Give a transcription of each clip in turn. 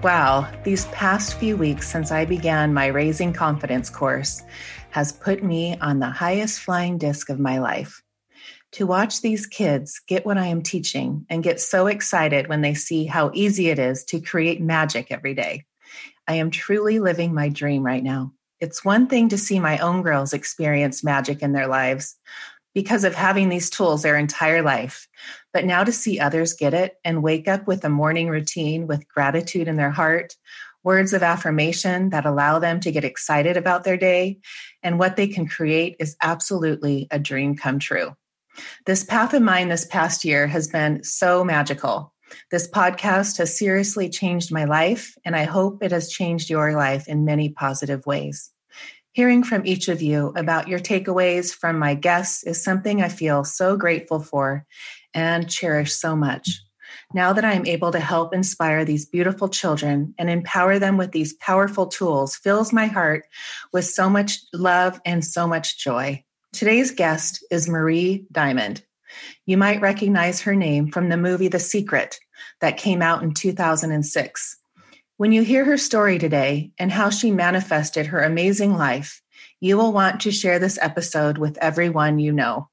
Wow, these past few weeks since I began my Raising Confidence course has put me on the highest flying disc of my life. To watch these kids get what I am teaching and get so excited when they see how easy it is to create magic every day. I am truly living my dream right now. It's one thing to see my own girls experience magic in their lives because of having these tools their entire life. But now to see others get it and wake up with a morning routine with gratitude in their heart, words of affirmation that allow them to get excited about their day, and what they can create is absolutely a dream come true. This path of mine this past year has been so magical. This podcast has seriously changed my life, and I hope it has changed your life in many positive ways. Hearing from each of you about your takeaways from my guests is something I feel so grateful for and cherish so much. Now that I am able to help inspire these beautiful children and empower them with these powerful tools fills my heart with so much love and so much joy. Today's guest is Marie Diamond. You might recognize her name from the movie The Secret that came out in 2006. When you hear her story today and how she manifested her amazing life, you will want to share this episode with everyone you know.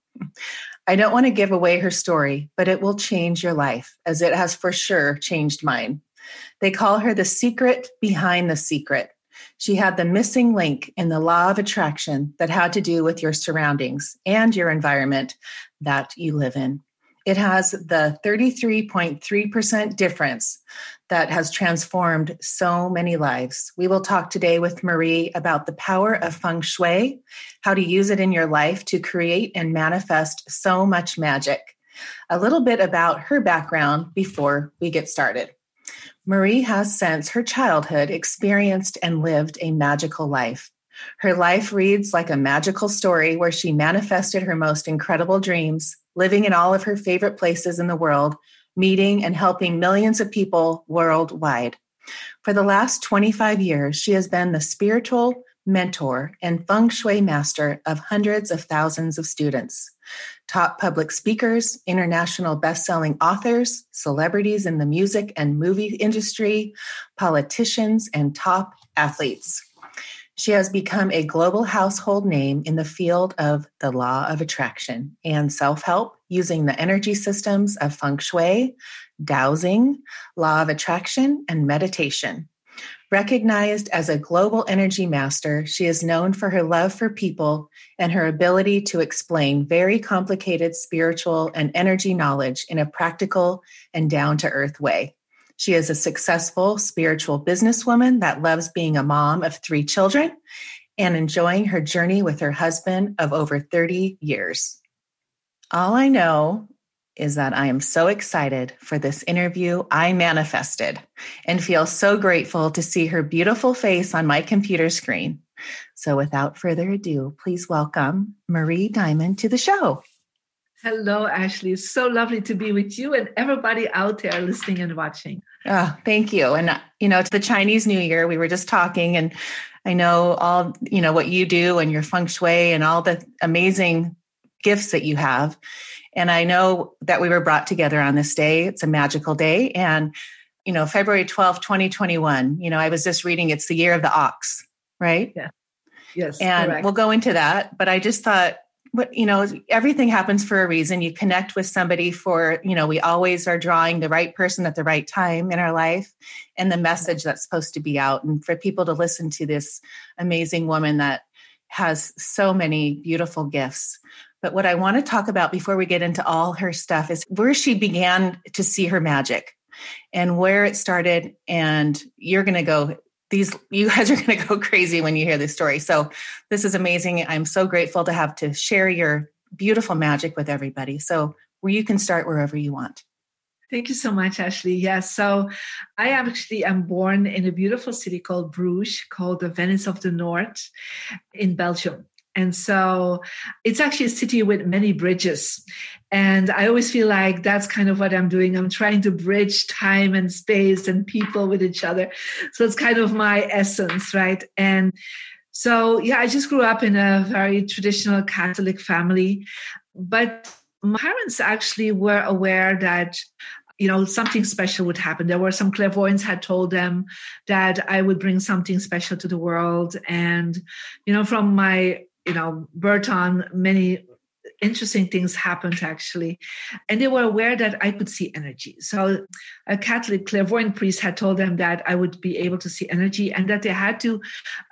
I don't want to give away her story, but it will change your life, as it has for sure changed mine. They call her the secret behind the secret. She had the missing link in the law of attraction that had to do with your surroundings and your environment that you live in. It has the 33.3% difference that has transformed so many lives. We will talk today with Marie about the power of feng shui, how to use it in your life to create and manifest so much magic. A little bit about her background before we get started. Marie has since her childhood experienced and lived a magical life. Her life reads like a magical story where she manifested her most incredible dreams, living in all of her favorite places in the world, meeting and helping millions of people worldwide. For the last 25 years, she has been the spiritual mentor and feng shui master of hundreds of thousands of students. Top public speakers, international best-selling authors, celebrities in the music and movie industry, politicians, and top athletes. She has become a global household name in the field of the law of attraction and self help using the energy systems of feng shui, dowsing, law of attraction, and meditation. Recognized as a global energy master, she is known for her love for people and her ability to explain very complicated spiritual and energy knowledge in a practical and down to earth way. She is a successful spiritual businesswoman that loves being a mom of three children and enjoying her journey with her husband of over 30 years. All I know is that I am so excited for this interview I manifested and feel so grateful to see her beautiful face on my computer screen. So, without further ado, please welcome Marie Diamond to the show. Hello, Ashley. It's so lovely to be with you and everybody out there listening and watching. Oh, thank you. And, you know, it's the Chinese New Year. We were just talking, and I know all, you know, what you do and your feng shui and all the amazing gifts that you have. And I know that we were brought together on this day. It's a magical day. And, you know, February 12th, 2021, you know, I was just reading it's the year of the ox, right? Yeah. Yes. And correct. we'll go into that. But I just thought, you know everything happens for a reason. You connect with somebody for you know we always are drawing the right person at the right time in our life and the message that's supposed to be out. And for people to listen to this amazing woman that has so many beautiful gifts. But what I want to talk about before we get into all her stuff is where she began to see her magic and where it started. And you're going to go, these, you guys are going to go crazy when you hear this story. So this is amazing. I'm so grateful to have to share your beautiful magic with everybody. So where you can start wherever you want. Thank you so much, Ashley. Yes, so I actually am born in a beautiful city called Bruges, called the Venice of the North in Belgium. And so it's actually a city with many bridges. And I always feel like that's kind of what I'm doing. I'm trying to bridge time and space and people with each other. So it's kind of my essence, right? And so, yeah, I just grew up in a very traditional Catholic family. But my parents actually were aware that you know something special would happen there were some clairvoyants had told them that i would bring something special to the world and you know from my you know birth on many interesting things happened actually. And they were aware that I could see energy. So a Catholic clairvoyant priest had told them that I would be able to see energy and that they had to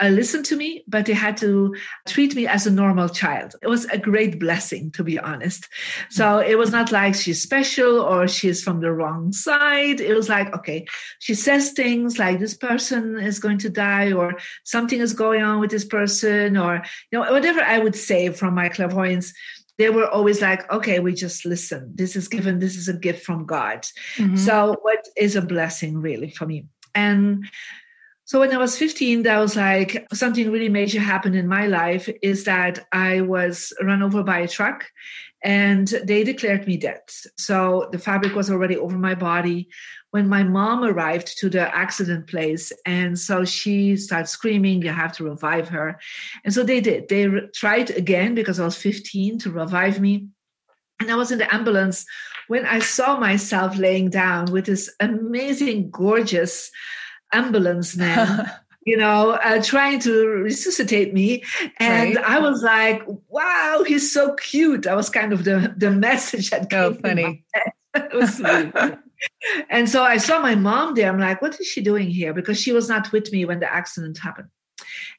uh, listen to me, but they had to treat me as a normal child. It was a great blessing, to be honest. So it was not like she's special or she's from the wrong side. It was like, okay, she says things like this person is going to die or something is going on with this person or, you know, whatever I would say from my clairvoyance they were always like, okay, we just listen. This is given, this is a gift from God. Mm-hmm. So, what is a blessing really for me? And so, when I was 15, that was like something really major happened in my life is that I was run over by a truck and they declared me dead. So, the fabric was already over my body when my mom arrived to the accident place. And so she started screaming, You have to revive her. And so they did. They re- tried again because I was 15 to revive me. And I was in the ambulance when I saw myself laying down with this amazing, gorgeous ambulance man. you know, uh, trying to resuscitate me. And right. I was like, wow, he's so cute. That was kind of the, the message that came. oh, funny. it was and so I saw my mom there. I'm like, what is she doing here? Because she was not with me when the accident happened.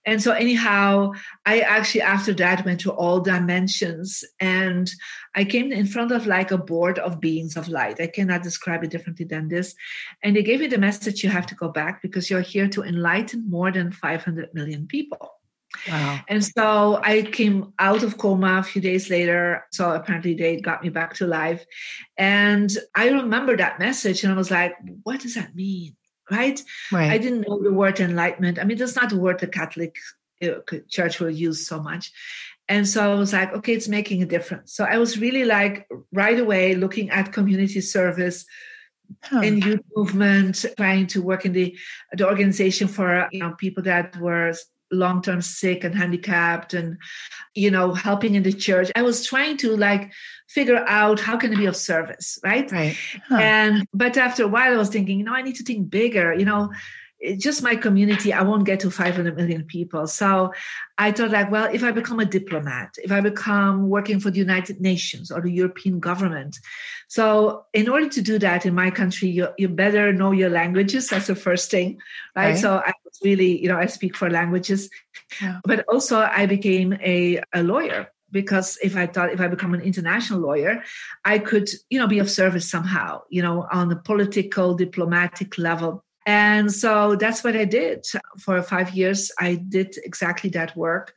And so, anyhow, I actually, after that, went to all dimensions and I came in front of like a board of beings of light. I cannot describe it differently than this. And they gave me the message you have to go back because you're here to enlighten more than 500 million people. Wow. And so I came out of coma a few days later. So apparently they got me back to life. And I remember that message and I was like, what does that mean? Right? right. I didn't know the word enlightenment. I mean, that's not a word the Catholic uh, church will use so much. And so I was like, okay, it's making a difference. So I was really like right away looking at community service, Huh. in youth movement, trying to work in the the organization for you know people that were long-term sick and handicapped and you know helping in the church. I was trying to like figure out how can i be of service right? Right. Huh. and but after a while i was thinking you know i need to think bigger you know just my community i won't get to 500 million people so i thought like well if i become a diplomat if i become working for the united nations or the european government so in order to do that in my country you, you better know your languages that's the first thing right, right. so i was really you know i speak four languages yeah. but also i became a, a lawyer because if I thought if I become an international lawyer, I could, you know, be of service somehow, you know, on the political, diplomatic level. And so that's what I did for five years. I did exactly that work.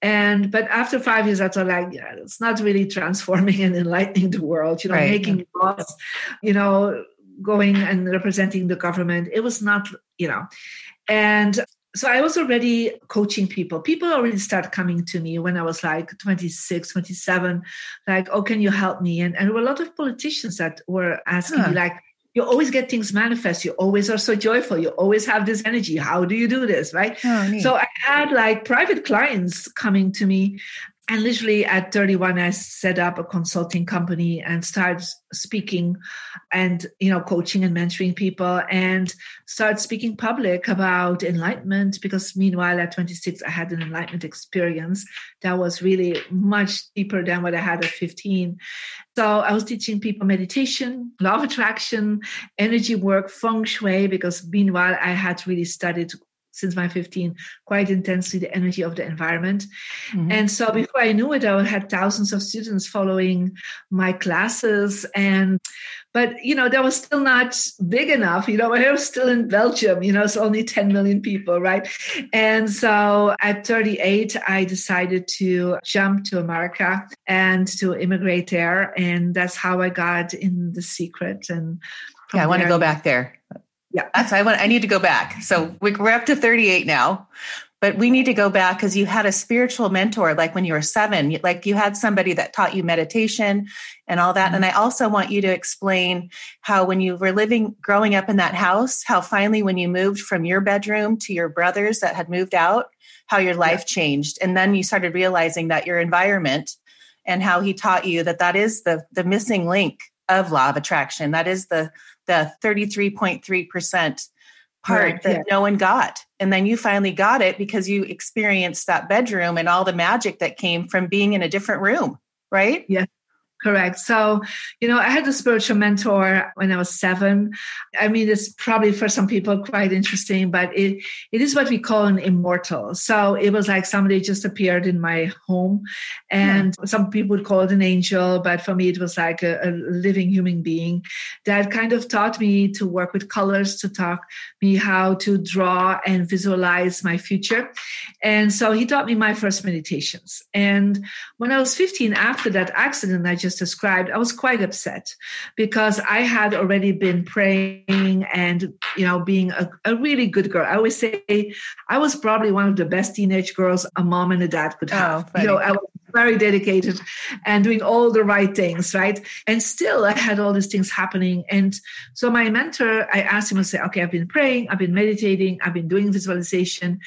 And but after five years, I thought like, yeah, it's not really transforming and enlightening the world, you know, right. making laws, you know, going and representing the government. It was not, you know. And so I was already coaching people. People already started coming to me when I was like 26, 27, like, oh, can you help me? And, and there were a lot of politicians that were asking huh. me, like, you always get things manifest. You always are so joyful. You always have this energy. How do you do this? Right. Oh, so I had like private clients coming to me and literally at 31 i set up a consulting company and started speaking and you know coaching and mentoring people and started speaking public about enlightenment because meanwhile at 26 i had an enlightenment experience that was really much deeper than what i had at 15 so i was teaching people meditation law of attraction energy work feng shui because meanwhile i had really studied since my 15 quite intensely the energy of the environment. Mm-hmm. And so before I knew it, I had thousands of students following my classes. And but you know, that was still not big enough. You know, I was still in Belgium, you know, it's only 10 million people, right? And so at 38, I decided to jump to America and to immigrate there. And that's how I got in the secret. And yeah, I want to go back there. Yeah, that's I want. I need to go back. So we're up to 38 now, but we need to go back because you had a spiritual mentor, like when you were seven. Like you had somebody that taught you meditation and all that. Mm-hmm. And I also want you to explain how when you were living, growing up in that house, how finally when you moved from your bedroom to your brothers that had moved out, how your life yeah. changed, and then you started realizing that your environment and how he taught you that that is the the missing link of law of attraction. That is the the 33.3% part right, that yeah. no one got. And then you finally got it because you experienced that bedroom and all the magic that came from being in a different room, right? Yeah. Correct. So, you know, I had a spiritual mentor when I was seven. I mean, it's probably for some people quite interesting, but it, it is what we call an immortal. So it was like somebody just appeared in my home and yeah. some people would call it an angel, but for me, it was like a, a living human being that kind of taught me to work with colors, to talk me how to draw and visualize my future. And so he taught me my first meditations. And when I was 15, after that accident, I just just described, I was quite upset because I had already been praying and, you know, being a, a really good girl. I always say I was probably one of the best teenage girls a mom and a dad could have. Oh, you know, I was very dedicated and doing all the right things, right? And still I had all these things happening. And so my mentor, I asked him to say, okay, I've been praying, I've been meditating, I've been doing visualization.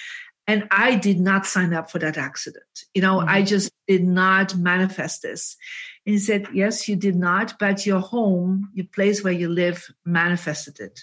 And I did not sign up for that accident. You know, mm-hmm. I just did not manifest this. And he said, Yes, you did not, but your home, your place where you live, manifested it.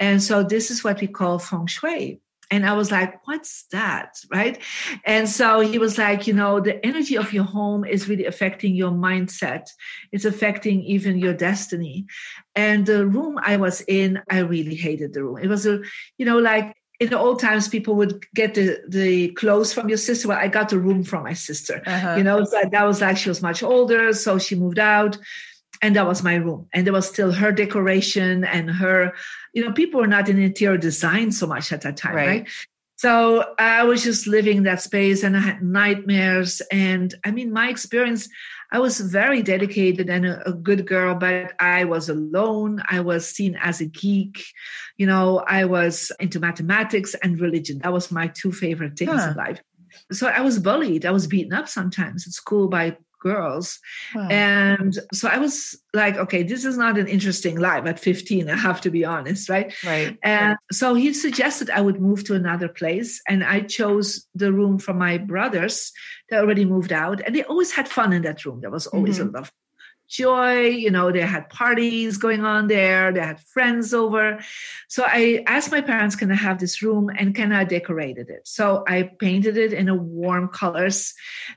And so this is what we call feng shui. And I was like, what's that? Right. And so he was like, you know, the energy of your home is really affecting your mindset. It's affecting even your destiny. And the room I was in, I really hated the room. It was a, you know, like in the old times people would get the, the clothes from your sister well i got the room from my sister uh-huh. you know so that was like she was much older so she moved out and that was my room and there was still her decoration and her you know people were not in interior design so much at that time right, right? so i was just living that space and i had nightmares and i mean my experience I was very dedicated and a, a, good girl, but I was alone. I was seen as a geek. You know, I was into mathematics and religion. That was my two favorite things huh. in life. So I was bullied. I was beaten up sometimes at school by girls. Wow. And so I was like, okay, this is not an interesting life at 15, I have to be honest, right? Right. And so he suggested I would move to another place. And I chose the room from my brothers that already moved out. And they always had fun in that room. There was always mm-hmm. a lot joy. You know, they had parties going on there, they had friends over. So I asked my parents, can I have this room and can I decorated it? So I painted it in a warm colors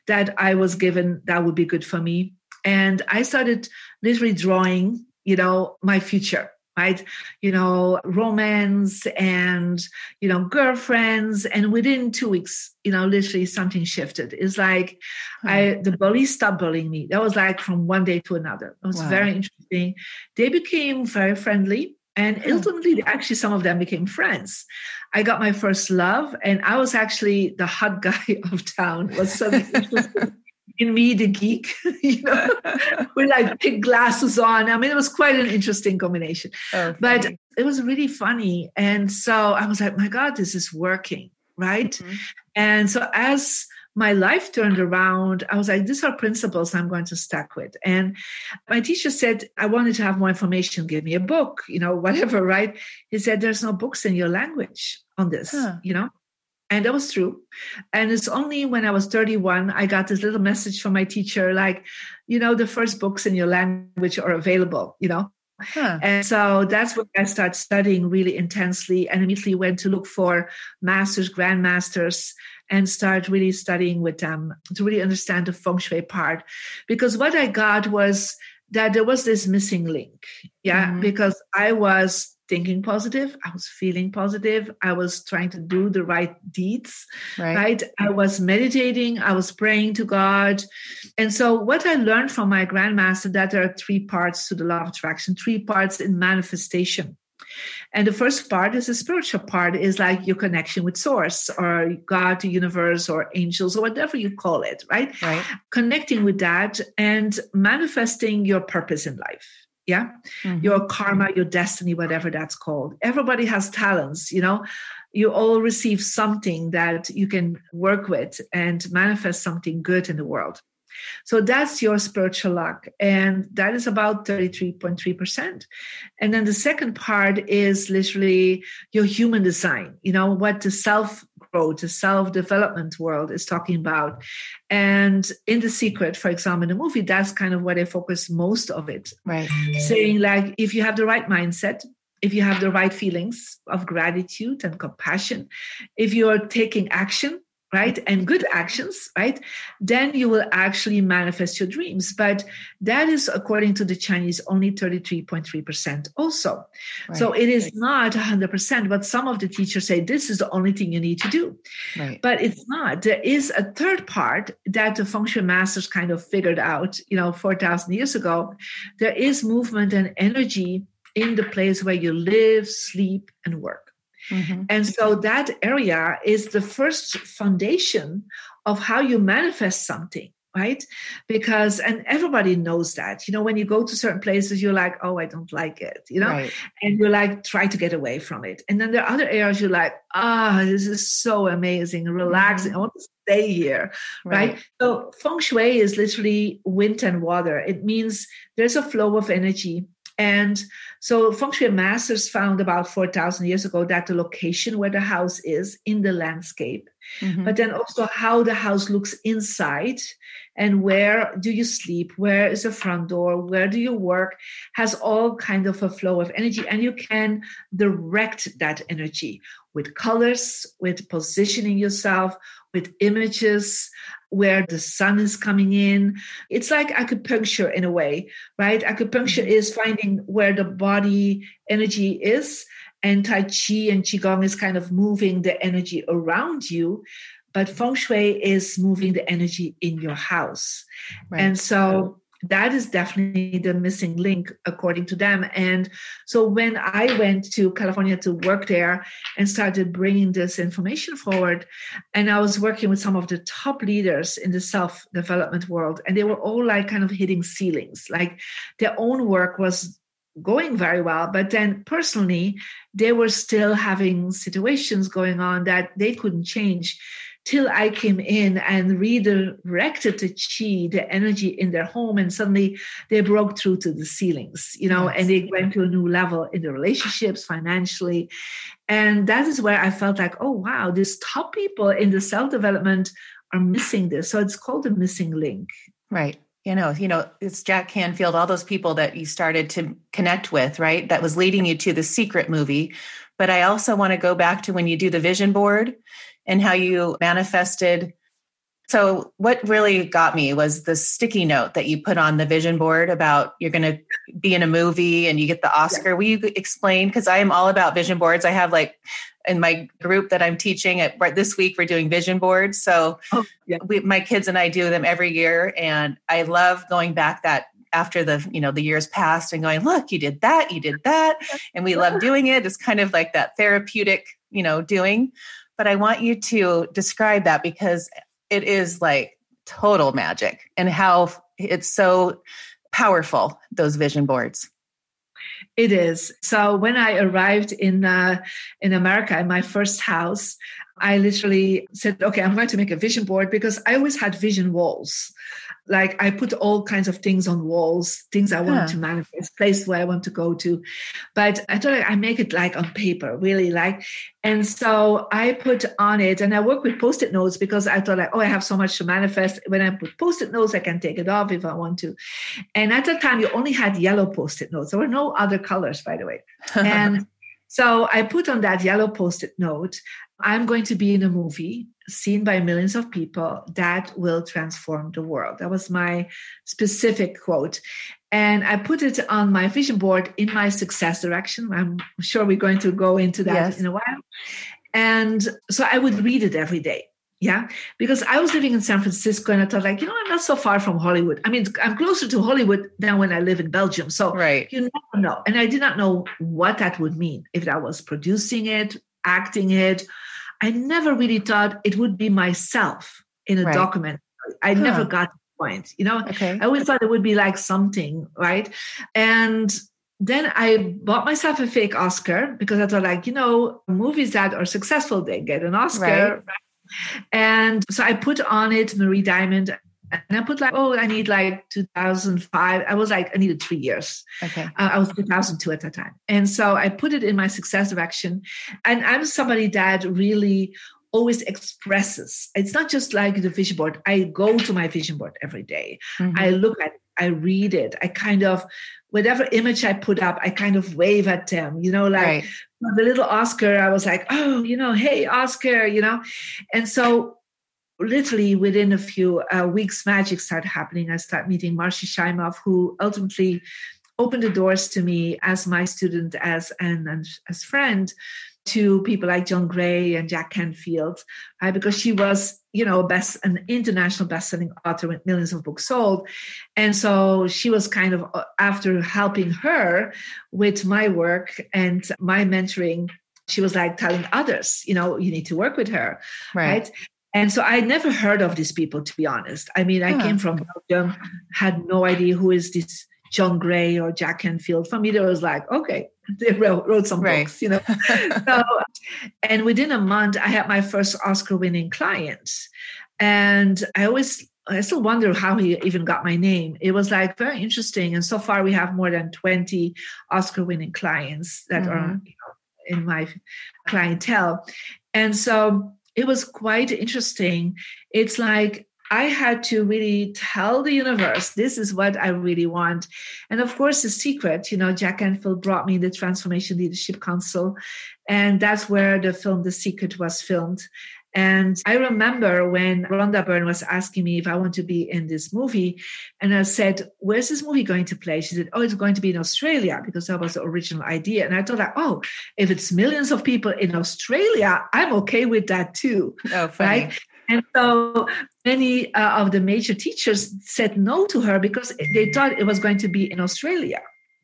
that I was given that would be good for me. And I started literally drawing, you know, my future right? You know romance and you know girlfriends and within two weeks you know literally something shifted. It's like hmm. i the bullies stopped bullying me. That was like from one day to another. It was wow. very interesting. They became very friendly and hmm. ultimately actually some of them became friends. I got my first love and i was actually the hot guy of town. Was so interesting in me, the geek, you know, with like big glasses on. I mean, it was quite an interesting combination, oh, but it was really funny. And so I was like, my God, this is working, right? Mm-hmm. And so as my life turned around, I was like, these are principles I'm going to stick with. And my teacher said, I wanted to have more information, give me a book, you know, whatever, right? He said, there's no books in your language on this, huh. you know? And that was true. And it's only when I was 31, I got this little message from my teacher, like, you know, the first books in your language are available, you know? Huh. And so that's when I started studying really intensely and immediately went to look for masters, grandmasters, and start really studying with them to really understand the feng shui part. Because what I got was that there was this missing link. Yeah. Mm-hmm. Because I was thinking positive. I was feeling positive. I was trying to do the right deeds, right. right? I was meditating. I was praying to God. And so, what I learned from my grandmaster that there are three parts to the law of attraction, three parts in manifestation. And the first part is the spiritual part, is like your connection with source or God, the universe, or angels, or whatever you call it, right? Right. Connecting with that and manifesting your purpose in life yeah? Mm-hmm. your karma your destiny whatever that's called. Everybody has talents you know? You all receive something that you can work with and manifest something good in the world. So that's your spiritual luck and that is about 33.3% and then the second part is literally your human design you know? What the self the self development world is talking about. And in The Secret, for example, in the movie, that's kind of where they focus most of it. Right. Saying, like, if you have the right mindset, if you have the right feelings of gratitude and compassion, if you are taking action, right? And good actions right? Then you will actually manifest your dreams. But that is according to the chinese only 33.3% also. Right. so it is not 100% but some of the teachers say this is the only thing you need to do. Right. but it's not. There is a third part that the feng shui masters kind of figured out you know 4000 years ago. There is movement and energy in the place where you live sleep and work Mm-hmm. And so that area is the first foundation of how you manifest something right because and everybody knows that you know when you go to certain places you're like oh i don't like it you know right. and you're like try to get away from it and then there are other areas you're like ah oh, this is so amazing relaxing mm-hmm. i want to stay here right. right so feng shui is literally wind and water it means there's a flow of energy and so feng shui masters found about 4,000 years ago that the location where the house is in the landscape, mm-hmm. but then also how the house looks inside and where do you sleep, where is the front door, where do you work, has all kind of a flow of energy. And you can direct that energy with colors, with positioning yourself, with images, where the sun is coming in. It's like acupuncture in a way, right? Acupuncture mm-hmm. is finding where the body energy is, and Tai Chi and Qigong is kind of moving the energy around you. But Feng Shui is moving the energy in your house. Right. And so that is definitely the missing link according to them. And so when i went to california to work there and started bringing this information forward and i was working with some of the top leaders in the self development world and they were all like kind of hitting ceilings. Like their own work was going very well but then personally they were still having situations going on that they couldn't change till I came in and redirected the chi, the energy in their home, and suddenly they broke through to the ceilings, you know, yes. and they went to a new level in the relationships, financially. And that is where I felt like, oh, wow, these top people in the self development are missing this. So it's called a missing link. Right. You know, you know, it's Jack Canfield, all those people that you started to connect with, right? That was leading you to the secret movie. But I also want to go back to when you do the vision board and how you manifested. So, what really got me was the sticky note that you put on the vision board about you're going to be in a movie and you get the Oscar. Yeah. Will you explain? Because I am all about vision boards. I have like in my group that I'm teaching at right this week, we're doing vision boards. So, oh, yeah. we, my kids and I do them every year. And I love going back that after the you know the years passed and going look you did that you did that and we love doing it it's kind of like that therapeutic you know doing but I want you to describe that because it is like total magic and how it's so powerful, those vision boards. It is. So when I arrived in uh, in America in my first house, I literally said, "Okay, I'm going to make a vision board because I always had vision walls like I put all kinds of things on walls, things I want to manifest, places where I want to go to. But I thought I make it like on paper, really like. And so I put on it and I work with post-it notes because I thought like, oh, I have so much to manifest. When I put post-it notes, I can take it off if I want to. And at that time, you only had yellow post-it notes. There were no other colors, by the way. And so I put on that yellow post-it note I'm going to be in a movie seen by millions of people that will transform the world. That was my specific quote. And I put it on my vision board in my success direction. I'm sure we're going to go into that yes. in a while. And so I would read it every day. Yeah, because I was living in San Francisco and I thought, like, you know, I'm not so far from Hollywood. I mean, I'm closer to Hollywood than when I live in Belgium. So right. you never know. And I did not know what that would mean if I was producing it, acting it. I never really thought it would be myself in a right. document. I huh. never got the point, you know. Okay. I always thought it would be like something, right? And then I bought myself a fake Oscar because I thought, like, you know, movies that are successful, they get an Oscar. Right. And so I put on it Marie Diamond and I put like, oh, I need like 2005. I was like, I needed three years. Okay. Uh, I was 2002 at that time. And so I put it in my success direction. And I'm somebody that really always expresses. It's not just like the vision board. I go to my vision board every day. Mm-hmm. I look at it, I read it. I kind of, whatever image I put up, I kind of wave at them, you know, like right. the little Oscar, I was like, oh, you know, hey, Oscar, you know. And so literally within a few uh, weeks, magic started happening. I started meeting Marci Shimoff, who ultimately opened the doors to me as my student, as and, and as friend to people like John Gray and Jack Canfield, right? Because she was, you know, best an international best-selling author with millions of books sold, and so she was kind of uh, after helping her with my work and my mentoring. She was like telling others, you know, you need to work with her, right? right? And so I never heard of these people, to be honest. I mean, I came from Belgium, had no idea who is this John Gray or Jack Canfield. For me, there was like, okay, they wrote, wrote some right. books, you know. so, and within a month, I had my first Oscar-winning client, and I always. I still wonder how he even got my name. It was like very interesting. And so far, we have more than 20 Oscar winning clients that mm-hmm. are you know, in my clientele. And so it was quite interesting. It's like I had to really tell the universe, this is what I really want. And of course, the secret, you know, Jack Canfield brought me the Transformation Leadership Council. And that's where the film The Secret was filmed. And I remember when Rhonda Byrne was asking me if I want to be in this movie, and I said, Where's this movie going to play? She said, Oh, it's going to be in Australia because that was the original idea. And I thought, like, Oh, if it's millions of people in Australia, I'm okay with that too. Oh, funny. Right? And so many uh, of the major teachers said no to her because they thought it was going to be in Australia.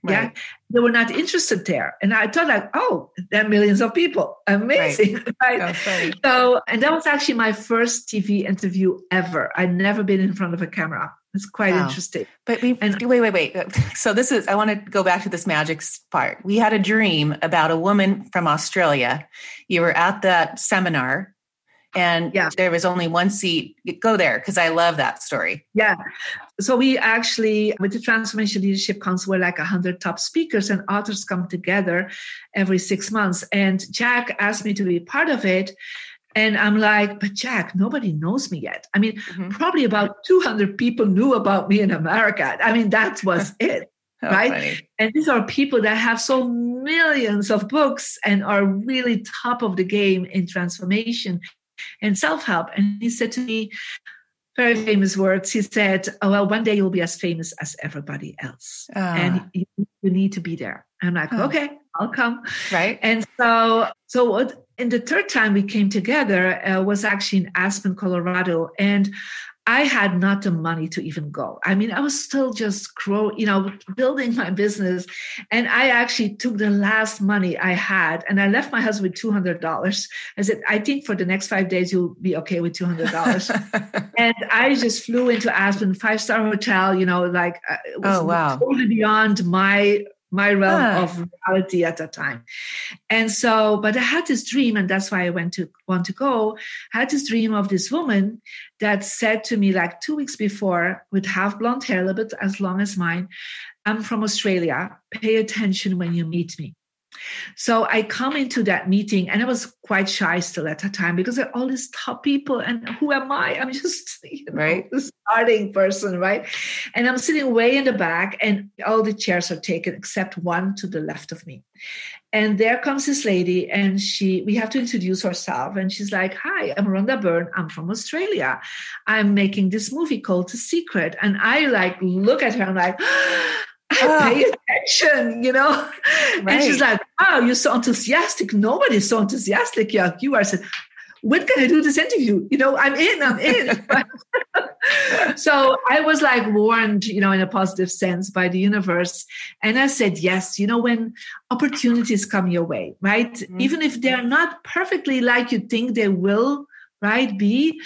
Right. Yeah, they were not interested there, and I thought like, oh, there are millions of people, amazing, right? right? Oh, so, and that was actually my first TV interview ever. I'd never been in front of a camera. It's quite wow. interesting. But we, and, wait, wait, wait. So this is. I want to go back to this magic part. We had a dream about a woman from Australia. You were at that seminar and yeah. there was only one seat. Go there because I love that story. Yeah. So we actually, with the Transformation Leadership Council, we're like 100 top speakers and authors come together every six months. And Jack asked me to be part of it. And I'm like, but Jack, nobody knows me yet. I mean, mm-hmm. probably about 200 people knew about me in America. I mean, that was it. Oh, right? Funny. And these are people that have so millions of books and are really top of the game in transformation and self help. And he said to me, very famous words. He said, oh, Well, one day you'll be as famous as everybody else. Uh. And you, you, need to be there. I'm like, Okay, I'll come. Right. And so, so what, in the third time we came together uh, was actually in Aspen, Colorado. And I had not the money to even go. I mean, I was still just grow, you know, building my business. And I actually took the last money I had and I left my husband with $200. I said, I think for the next five days, you'll be okay with $200. and I just flew into Aspen, five star hotel, you know, like uh, it was oh, wow. totally beyond my my realm ah. of reality at that time. And so, but I had this dream, and that's why I went to want to go. I had this dream of this woman that said to me like two weeks before, with half blonde hair, a little bit as long as mine, I'm from Australia. Pay attention when you meet me. So I come into that meeting and I was quite shy still at that time because there are all these top people and who am I? I'm just you know, right. the starting person, right? And I'm sitting way in the back and all the chairs are taken except one to the left of me. And there comes this lady and she we have to introduce herself and she's like, "Hi, I'm Rhonda Byrne. I'm from Australia. I'm making this movie called The Secret." And I like look at her and I'm like ah, I pay attention, you know? Right. And she's like, wow, you're so enthusiastic. Nobody's so enthusiastic like you are. I said, when can I do this interview? You know, I'm in, I'm in. so I was like warned, you know, in a positive sense by the universe. And I said, yes, you know, when opportunities come your way, right? Mm-hmm. Even if they're not perfectly like you think they will, right b?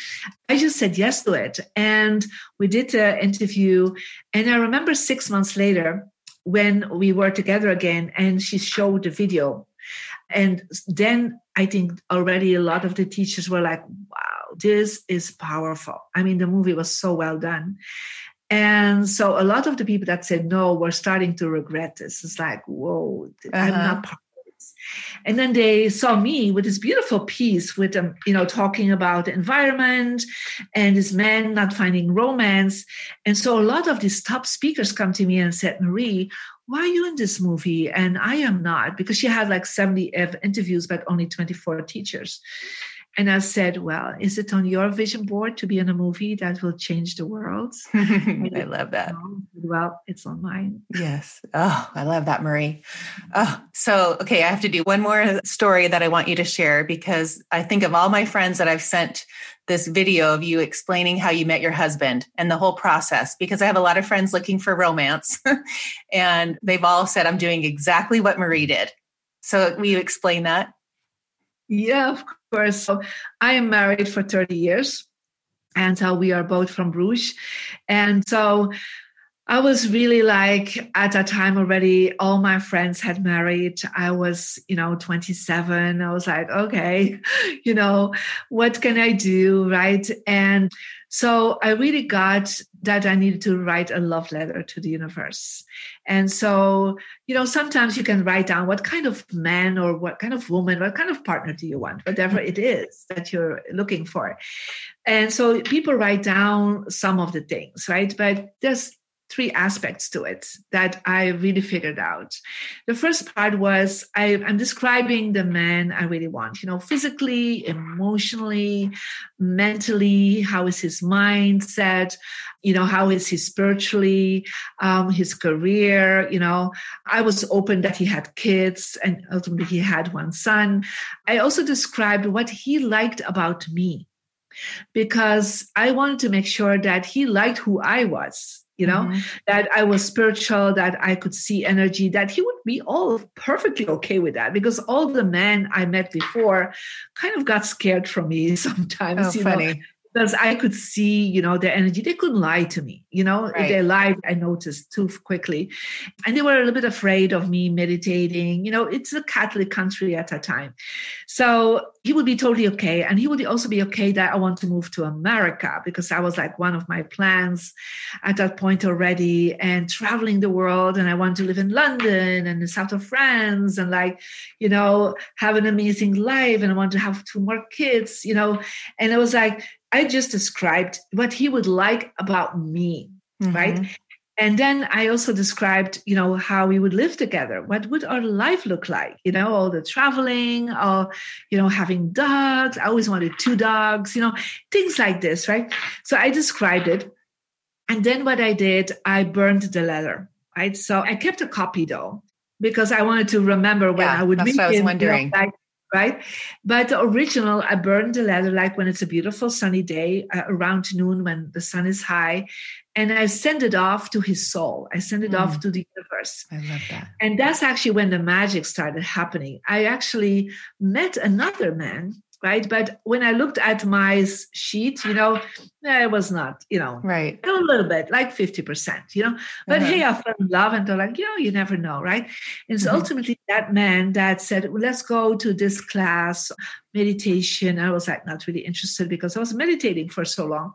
I just said yes to it and we did the interview and i remember six months later when we were together again and she showed the video. And then i think already a lot of the teachers were like wow this is powerful. I mean the movie was so well done. And so a lot of the people that said no were starting to regret this. It's like whoa uh-huh. i'm not part and then they saw me with this beautiful piece with them, you know, talking about the environment and this man not finding romance. And so a lot of these top speakers come to me and said, Marie, why are you in this movie? And I am not, because she had like 70 interviews, but only 24 teachers. And I said, Well, is it on your vision board to be in a movie that will change the world? I love that. Well, it's on mine. Yes. Oh, I love that, Marie. Oh, so, okay, I have to do one more story that I want you to share because I think of all my friends that I've sent this video of you explaining how you met your husband and the whole process because I have a lot of friends looking for romance and they've all said, I'm doing exactly what Marie did. So, will you explain that? Yeah, of course. So I am married for 30 years, and so we are both from Bruges. And so I was really like at that time already, all my friends had married. I was, you know, 27. I was like, okay, you know, what can I do? Right. And so I really got that I needed to write a love letter to the universe. And so, you know, sometimes you can write down what kind of man or what kind of woman, what kind of partner do you want, whatever it is that you're looking for. And so people write down some of the things, right? But there's three aspects to it that I really figured out. The first part was I, am describing the man I really want, you know, physically, emotionally, mentally, how is his mindset, you know, how is he spiritually, um, his career, you know. I was open that he had kids and ultimately he had one son. I also described what he liked about me because I wanted to make sure that he liked who I was you know mm-hmm. that i was spiritual that i could see energy that he would be all perfectly okay with that because all the men i met before kind of got scared from me sometimes oh, you funny. know because I could see, you know, their energy. They couldn't lie to me, you know, right. they lied, I noticed too quickly. And they were a little bit afraid of me meditating. You know, it's a Catholic country at that time. So he would be totally okay. And he would also be okay that I want to move to America because that was like one of my plans at that point already and traveling the world. And I want to live in London and the south of France and like, you know, have an amazing life. And I want to have two more kids, you know. And it was like, I just described what he would like about me, mm-hmm. right? And then I also described, you know, how we would live together. What would our life look like? You know, all the traveling, or, you know, having dogs. I always wanted two dogs, you know, things like this, right? So I described it. And then what I did, I burned the letter, right? So I kept a copy though, because I wanted to remember when yeah, I would meet him. I was wondering. You know, like, right? But the original, I burned the letter like when it's a beautiful sunny day uh, around noon when the sun is high. And I send it off to his soul. I send it mm. off to the universe. I love that. And that's actually when the magic started happening. I actually met another man right? But when I looked at my sheet, you know, it was not, you know, right, a little bit, like fifty percent, you know. But uh-huh. hey, I fell in love, and they're like, you know, you never know, right? And so mm-hmm. ultimately, that man that said, well, "Let's go to this class, meditation." I was like, not really interested because I was meditating for so long,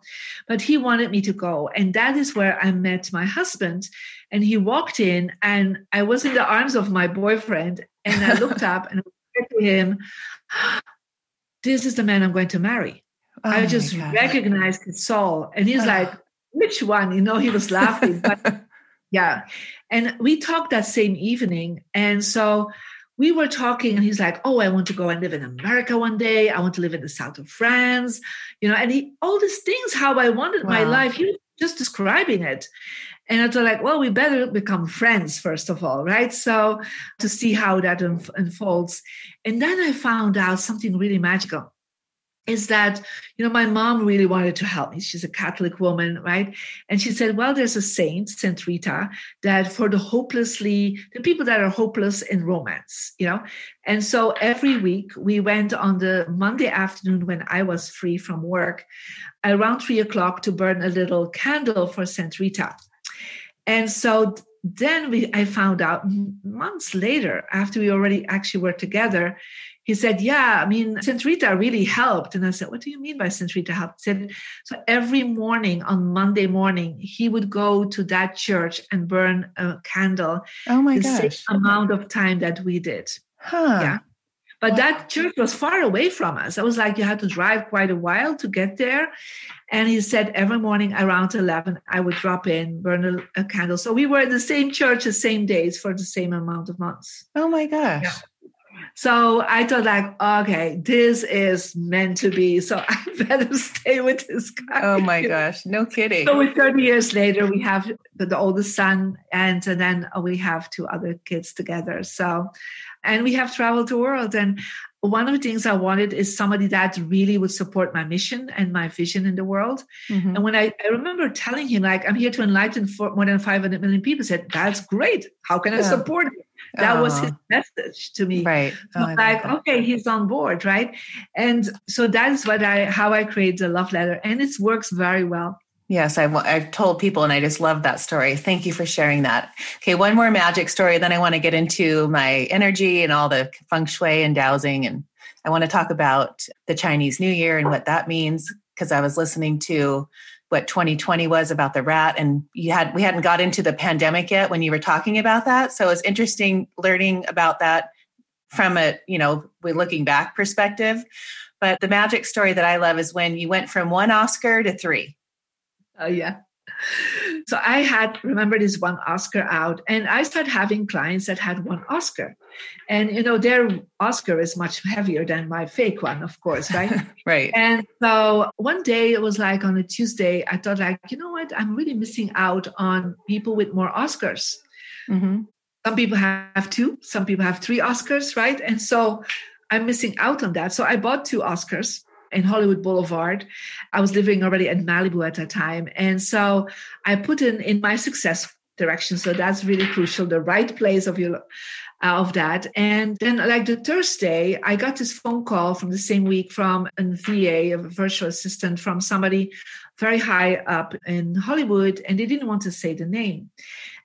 but he wanted me to go, and that is where I met my husband. And he walked in, and I was in the arms of my boyfriend, And I looked up and I said to him, This is the man I'm going to marry. Oh I just recognized his soul. And he's oh. like, Which one? You know, he was laughing. But yeah. And we talked that same evening. And so we were talking and he's like oh i want to go and live in america one day i want to live in the south of france you know and he all these things how i wanted wow. my life he was just describing it and I thought, like, well, we better become friends, first of all, right? So to see how that unfolds. And then I found out something really magical is that you know my mom really wanted to help me. She's a catholic woman right? And she said well there's a saint saint rita that for the hopelessly the people that are hopeless in romance you know? And so every week we went on the monday afternoon when i was free from work around three o'clock to burn a little candle for saint rita. And so then we, I found out months later, after we already actually were together, he said, Yeah, I mean, St. Rita really helped. And I said, What do you mean by St. Rita helped? He said, So every morning on Monday morning, he would go to that church and burn a candle. Oh my the gosh. Same amount of time that we did. Huh. Yeah. But what? that church was far away from us. I was like, you had to drive quite a while to get there. And he said every morning around 11, I would drop in, burn a, a candle. So we were in the same church the same days for the same amount of months. Oh my gosh. Yeah. So I thought like, okay, this is meant to be. So I better stay with this guy. Oh my gosh, no kidding. So 30 years later, we have the, the oldest son and, and then we have two other kids together. So, and we have traveled the world. And one of the things I wanted is somebody that really would support my mission and my vision in the world. Mm-hmm. And when I, I remember telling him, like, I'm here to enlighten for more than 500 million people, said, that's great. How can I support you? That was his message to me. Right. Oh, like, okay, he's on board, right? And so that's what I how I create the love letter. And it works very well. Yes, I've, I've told people, and I just love that story. Thank you for sharing that. Okay, one more magic story. Then I want to get into my energy and all the feng shui and dowsing. And I want to talk about the Chinese New Year and what that means because I was listening to what 2020 was about the rat and you had we hadn't got into the pandemic yet when you were talking about that so it's interesting learning about that from a you know we're looking back perspective but the magic story that i love is when you went from one oscar to three oh yeah so I had remember this one Oscar out, and I started having clients that had one Oscar, and you know their Oscar is much heavier than my fake one, of course, right? right. And so one day it was like on a Tuesday, I thought like, you know what, I'm really missing out on people with more Oscars. Mm-hmm. Some people have two, some people have three Oscars, right? And so I'm missing out on that. So I bought two Oscars in Hollywood Boulevard. I was living already in Malibu at that time. And so I put in in my success direction. So that's really crucial, the right place of your uh, of that. And then like the Thursday, I got this phone call from the same week from a VA, a virtual assistant from somebody very high up in Hollywood, and they didn't want to say the name.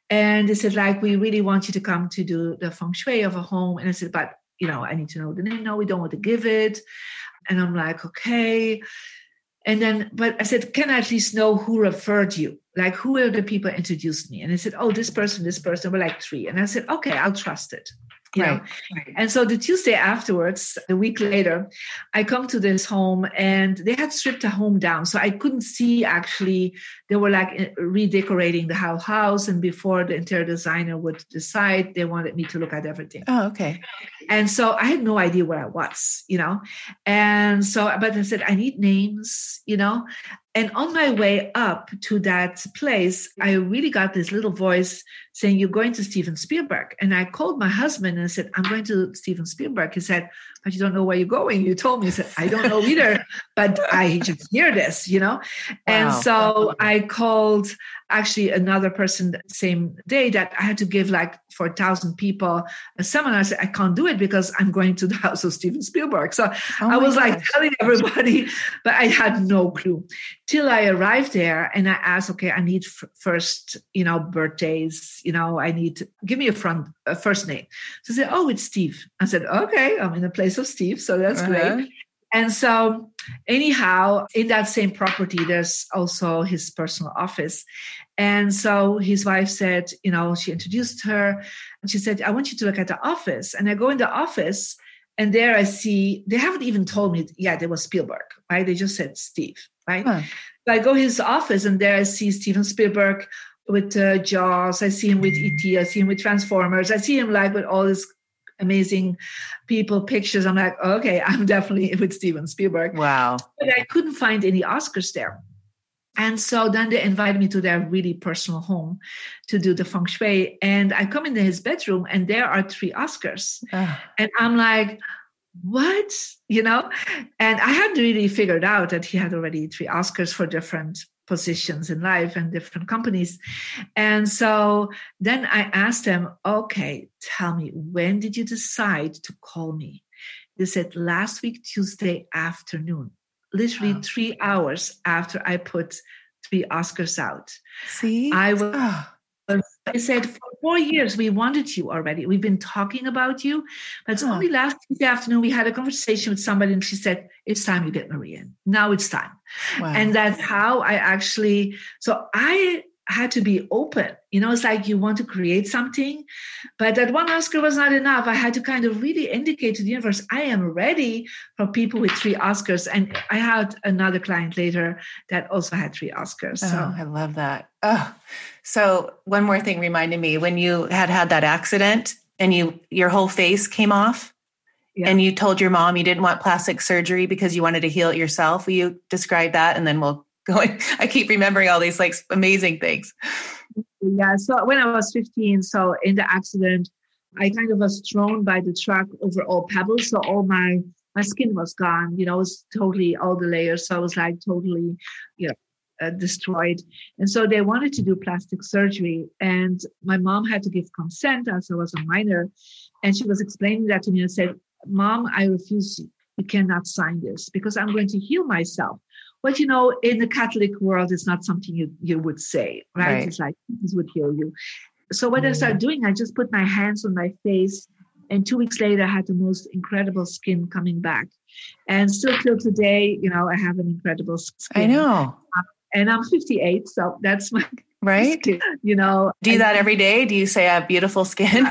And they said, like, we really want you to come to do the feng shui of a home. And I said, but you know, I need to know the name. No, we don't want to give it. And I'm like, okay. And then, but I said, can I at least know who referred you? Like, who are the people introduced me? And I said, oh, this person, this person. We're like three. And I said, okay, I'll trust it you right. know right. and so the tuesday afterwards a week later i come to this home and they had stripped the home down so i couldn't see actually they were like eh, redecorating the whole house and before the interior designer would decide they wanted me to look at everything oh okay and so i had no idea where i was you know and so but i said i need names you know and on my way up to that place, I really got this little voice saying, You're going to Steven Spielberg. And I called my husband and said, I'm going to Steven Spielberg. He said, But you don't know where you're going. You told me. He said, I don't know either, but I just hear this, you know? And wow. so I called actually another person same day that I had to give like for a thousand people a seminar. I said, I can't do it because I'm going to the house of Steven Spielberg. So oh I was gosh. like telling everybody, but I had no clue till I arrived there and I asked, okay, I need f- first, you know, birthdays, you know, I need, to, give me a front, a first name. So I said, oh, it's Steve. I said, okay, I'm in the place of Steve. So that's uh-huh. great. And so anyhow, in that same property, there's also his personal office. And so his wife said, you know, she introduced her and she said, I want you to look at the office. And I go in the office and there I see, they haven't even told me yet it was Spielberg, right? They just said Steve, right? Huh. So I go his office and there I see Steven Spielberg with uh, Jaws. I see him with ET. I see him with Transformers. I see him like with all this amazing people, pictures. I'm like, okay, I'm definitely with Steven Spielberg. Wow. But I couldn't find any Oscars there. And so then they invited me to their really personal home to do the feng shui. And I come into his bedroom and there are three Oscars. Ah. And I'm like, what? You know? And I hadn't really figured out that he had already three Oscars for different positions in life and different companies. And so then I asked them, okay, tell me, when did you decide to call me? They said last week, Tuesday afternoon, literally wow. three hours after I put three Oscars out. See? I was. Oh. I said, for four years, we wanted you already. We've been talking about you. But it's only last Tuesday afternoon we had a conversation with somebody and she said, it's time you get Marie in. Now it's time. Wow. And that's how I actually, so I had to be open. You know, it's like you want to create something, but that one Oscar was not enough. I had to kind of really indicate to the universe, I am ready for people with three Oscars. And I had another client later that also had three Oscars. So oh, I love that. Oh, so one more thing reminded me when you had had that accident and you your whole face came off. Yeah. And you told your mom you didn't want plastic surgery because you wanted to heal it yourself. Will you describe that and then we'll going i keep remembering all these like amazing things. Yeah so when i was 15 so in the accident i kind of was thrown by the truck over all pebbles so all my my skin was gone you know it was totally all the layers so i was like totally you know uh, destroyed. And so they wanted to do plastic surgery and my mom had to give consent as i was a minor and she was explaining that to me and said mom i refuse you cannot sign this because i'm going to heal myself but you know, in the Catholic world, it's not something you, you would say, right? right. It's like this would heal you. So what mm. I started doing, I just put my hands on my face, and two weeks later, I had the most incredible skin coming back. And still till today, you know, I have an incredible skin. I know. and I'm 58, so that's my right. Skin, you know, do you that every day? Do you say I have beautiful skin?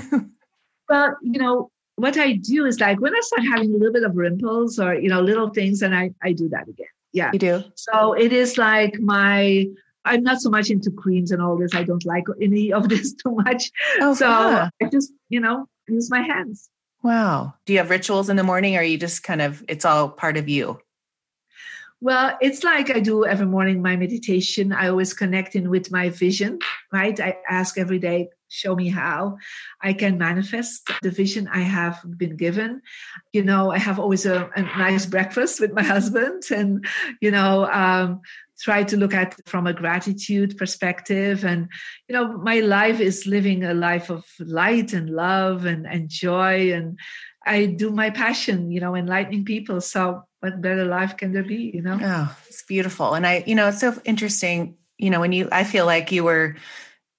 well, you know, what I do is like when I start having a little bit of wrinkles or you know little things, and I I do that again yeah. You do? So it is like my i'm not so much into creams and all this. I don't like any of this too much. Oh, so i just you know use my hands. Wow. Do you have rituals in the morning or you just kind of it's all part of you? Well, it's like I do every morning my meditation. I always connect in with my vision, right? I ask every day, show me how I can manifest the vision I have been given. You know, I have always a, a nice breakfast with my husband and, you know, um, try to look at from a gratitude perspective. And, you know, my life is living a life of light and love and, and joy. And I do my passion, you know, enlightening people. So what better life can there be, you know? Oh, it's beautiful. And I, you know, it's so interesting, you know, when you, I feel like you were,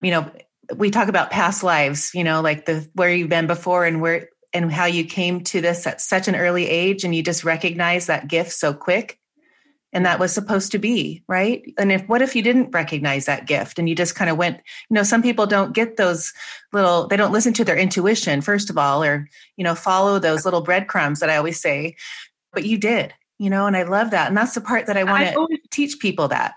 you know, we talk about past lives, you know, like the where you've been before and where and how you came to this at such an early age and you just recognize that gift so quick. And that was supposed to be right? And if what if you didn't recognize that gift and you just kind of went you know some people don't get those little they don't listen to their intuition first of all or you know follow those little breadcrumbs that i always say. But you did you know and i love that. And that's the part that i want to teach people that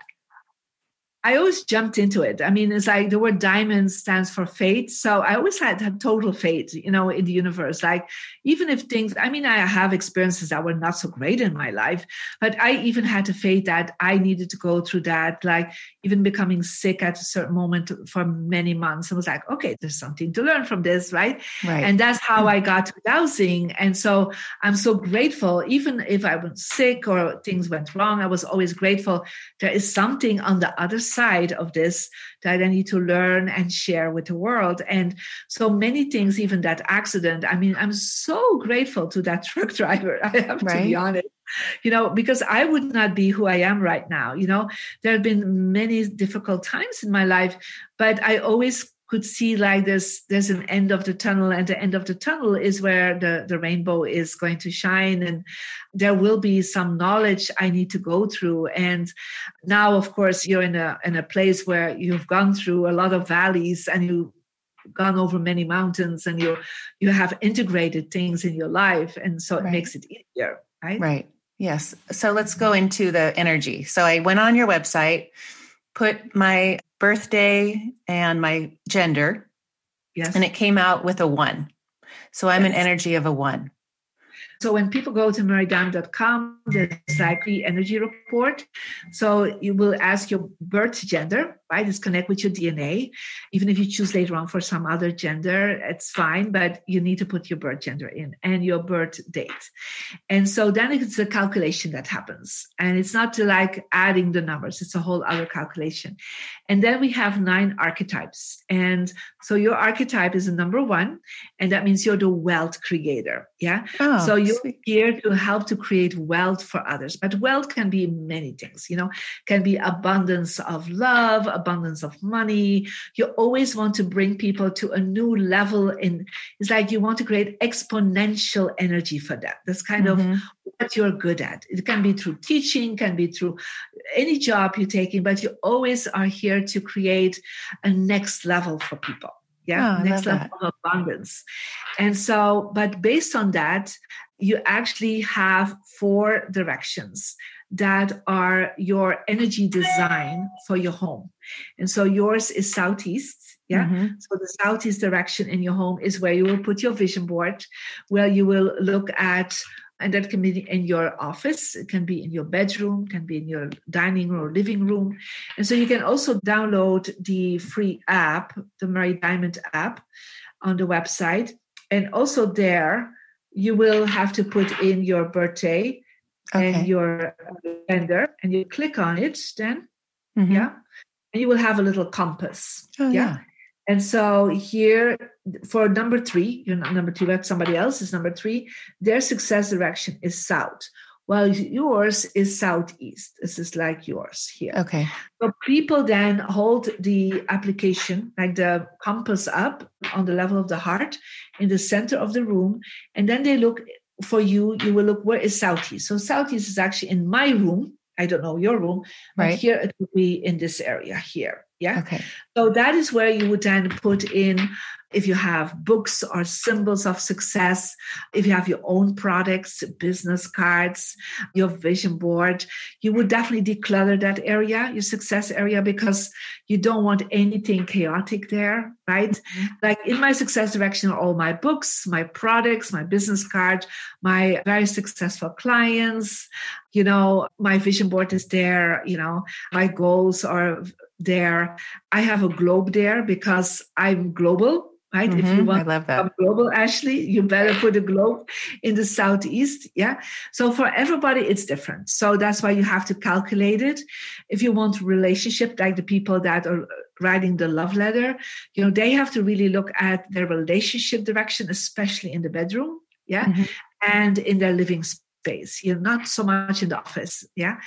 I always jumped into it. I mean, it's like the word diamond stands for fate. So I always had, had total faith, you know, in the universe. Like, even if things, I mean, I have experiences that were not so great in my life, but I even had the faith that I needed to go through that. Like, even becoming sick at a certain moment for many months. I was like, okay, there's something to learn from this, right? right. And that's how I got to dowsing. And so I'm so grateful. Even if I was sick or things went wrong, I was always grateful. There is something on the other side side of this that I need to learn and share with the world. And so many things, even that accident. I mean, I'm so grateful to that truck driver. I have right. to be honest you know because i would not be who i am right now you know there have been many difficult times in my life but i always could see like this there's an end of the tunnel and the end of the tunnel is where the the rainbow is going to shine and there will be some knowledge i need to go through. And now of course you're in a in a place where you've gone through a lot of valleys and you have gone over many mountains and you you have integrated things in your life and so it makes it easier right? Right. Yes. So let's go into the energy. So i went on your website put my birthday and my gender. Yes. And it came out with a one. So i'm yes. an energy of a one so when people go to mariediamond.com, there's like the energy report. So you will ask your birth gender, right? It's connect with your DNA. Even if you choose later on for some other gender, it's fine, but you need to put your birth gender in and your birth date. And so then it's a calculation that happens. And it's not to like adding the numbers, it's a whole other calculation. And then we have nine archetypes. And so your archetype is a number one, and that means you're the wealth creator. Yeah. Oh, so you're here to help to create wealth for others. But wealth can be many things, you know, can be abundance of love, abundance of money. You always want to bring people to a new level in it's like you want to create exponential energy for that. That's kind mm-hmm. of what you're good at. It can be through teaching, can be through any job you're taking, but you always are here to create a next level for people. Yeah, oh, next level that. of abundance. And so, but based on that, you actually have four directions that are your energy design for your home. And so yours is southeast. Yeah. Mm-hmm. So the southeast direction in your home is where you will put your vision board, where you will look at and that can be in your office it can be in your bedroom can be in your dining room or living room and so you can also download the free app the Marie Diamond app on the website and also there you will have to put in your birthday okay. and your gender and you click on it then mm-hmm. yeah and you will have a little compass oh, yeah? yeah? And so here for number three you're not number two but somebody else is number three their success direction is south while yours is southeast. This is like yours here. Okay. So people then hold the application, like the compass up on the level of the heart in the center of the room, and then they look for you. You will look where is southeast. So southeast is actually in my room. I don't know your room, but right. here it would be in this area here. Yeah. Okay. So that is where you would then put in if you have books or symbols of success, if you have your own products, business cards, your vision board, you would definitely declutter that area, your success area, because you don't want anything chaotic there, right? Mm-hmm. Like in my success direction are all my books, my products, my business card, my very successful clients, you know, my vision board is there, you know, my goals are there. I have a globe there because I'm global right? Mm-hmm. If you want I love that. global, Ashley, you better put a globe in the southeast. Yeah. So for everybody, it's different. So that's why you have to calculate it. If you want relationship, like the people that are writing the love letter, you know, they have to really look at their relationship direction, especially in the bedroom. Yeah. Mm-hmm. And in their living space space. You know not so much in the office yeah?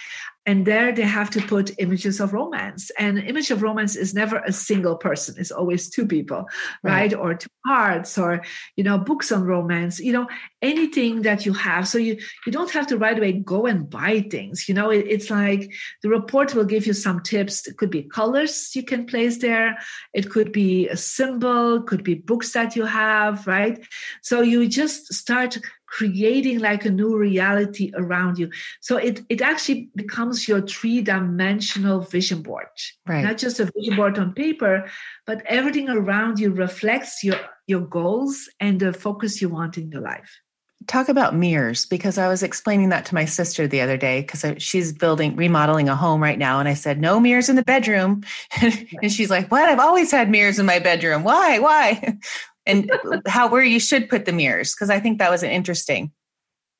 And there they have to put images of romance. And image of romance is never a single person. It's always two people right, right? or two hearts or you know books on romance you know anything that you have. So you you don't have to right away go and buy things you know? It, it's like the report will give you some tips. It could be colors you can place there. It could be a symbol. Could be books that you have right? So you just start creating like a new reality around you. So it, it actually becomes your three dimensional vision board, right. not just a vision board on paper, but everything around you reflects your, your goals and the focus you want in your life. Talk about mirrors because I was explaining that to my sister the other day because she's building, remodeling a home right now. And I said, no mirrors in the bedroom. and she's like, what? I've always had mirrors in my bedroom. Why? Why? and how where you should put the mirrors because I think that was an interesting.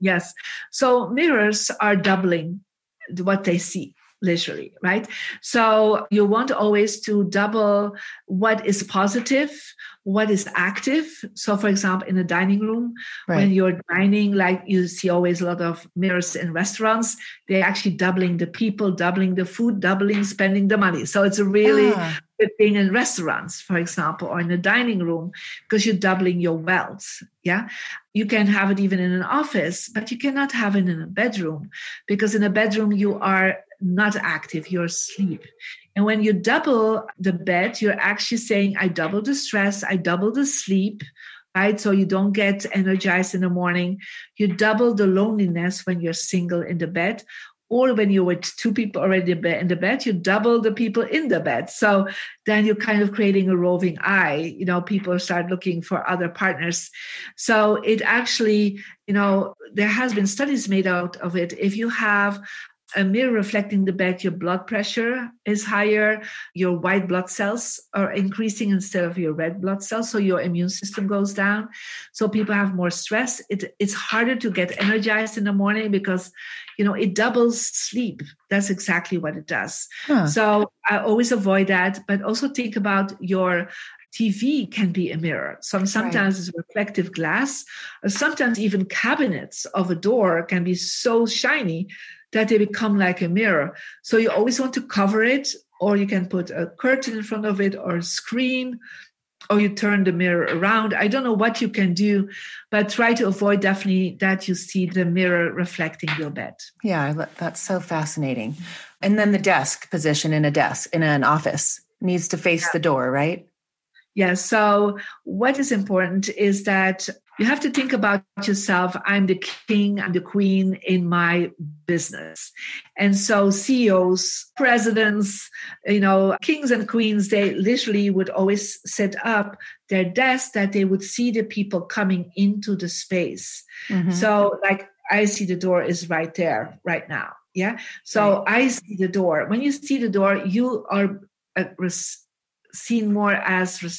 Yes. So mirrors are doubling what they see literally right so you want always to double what is positive what is active so for example in a dining room right. when you're dining like you see always a lot of mirrors in restaurants they're actually doubling the people doubling the food doubling spending the money so it's a really ah. Good thing in restaurants, for example, or in a dining room, because you're doubling your wealth. Yeah. You can have it even in an office, but you cannot have it in a bedroom because in a bedroom you are not active, you're asleep. And when you double the bed, you're actually saying, I double the stress, I double the sleep, right? So you don't get energized in the morning. You double the loneliness when you're single in the bed. Or when you're with two people already in the bed, you double the people in the bed. So then you're kind of creating a roving eye. You know, people start looking for other partners. So it actually, you know, there has been studies made out of it. If you have a mirror reflecting the bed, your blood pressure is higher, your white blood cells are increasing instead of your red blood cells, so your immune system goes down. So people have more stress. It, it's harder to get energized in the morning because, you know, it doubles sleep. That's exactly what it does. Huh. So I always avoid that, but also think about your TV can be a mirror. Some sometimes right. it's reflective glass. Sometimes even cabinets of a door can be so shiny that they become like a mirror. So you always want to cover it, or you can put a curtain in front of it or a screen, or you turn the mirror around. I don't know what you can do, but try to avoid definitely that you see the mirror reflecting your bed. Yeah, that's so fascinating. And then the desk position in a desk in an office needs to face yeah. the door, right? Yeah. So, what is important is that you have to think about yourself. I'm the king, I'm the queen in my business. And so CEOs, presidents, you know, kings and queens, they literally would always set up their desk that they would see the people coming into the space. Mm-hmm. So like I see the door is right there right now. Yeah. So right. I see the door. When you see the door, you are uh, seen more as a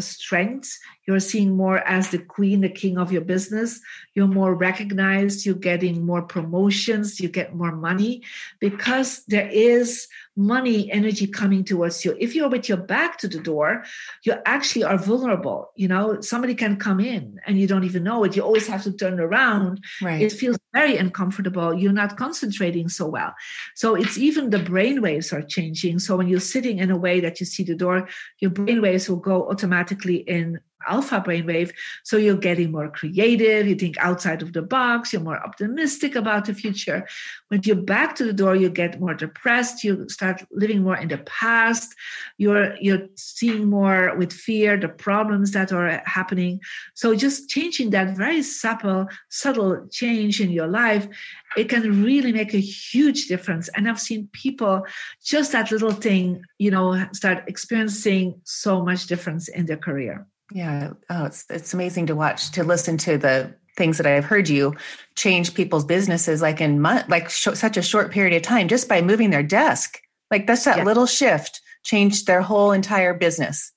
strength. You're seeing more as the queen, the king of your business. You're more recognized. You're getting more promotions. You get more money because there is money energy coming towards you. If you're with your back to the door, you actually are vulnerable. You know, somebody can come in and you don't even know it. You always have to turn around. Right. It feels very uncomfortable. You're not concentrating so well. So it's even the brain waves are changing. So when you're sitting in a way that you see the door, your brain waves will go automatically automatically in alpha brainwave. So you're getting more creative, you think outside of the box, you're more optimistic about the future. When you're back to the door, you get more depressed, you start living more in the past, you're you're seeing more with fear the problems that are happening. So just changing that very subtle, subtle change in your life it can really make a huge difference. And I've seen people just that little thing, you know, start experiencing so much difference in their career. Yeah. Oh, it's it's amazing to watch, to listen to the things that I've heard you change people's businesses like in month, like sh- such a short period of time just by moving their desk. Like that's that yeah. little shift changed their whole entire business.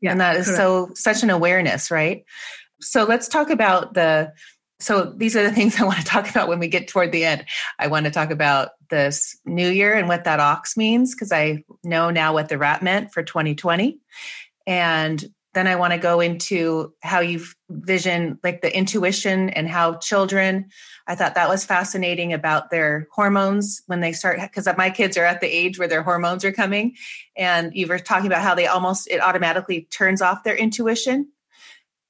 Yeah, and that is correct. so such an awareness, right? So let's talk about the so these are the things I want to talk about when we get toward the end. I want to talk about this new year and what that ox means because I know now what the rat meant for 2020. And then I want to go into how you've vision like the intuition and how children. I thought that was fascinating about their hormones when they start because my kids are at the age where their hormones are coming, and you were talking about how they almost it automatically turns off their intuition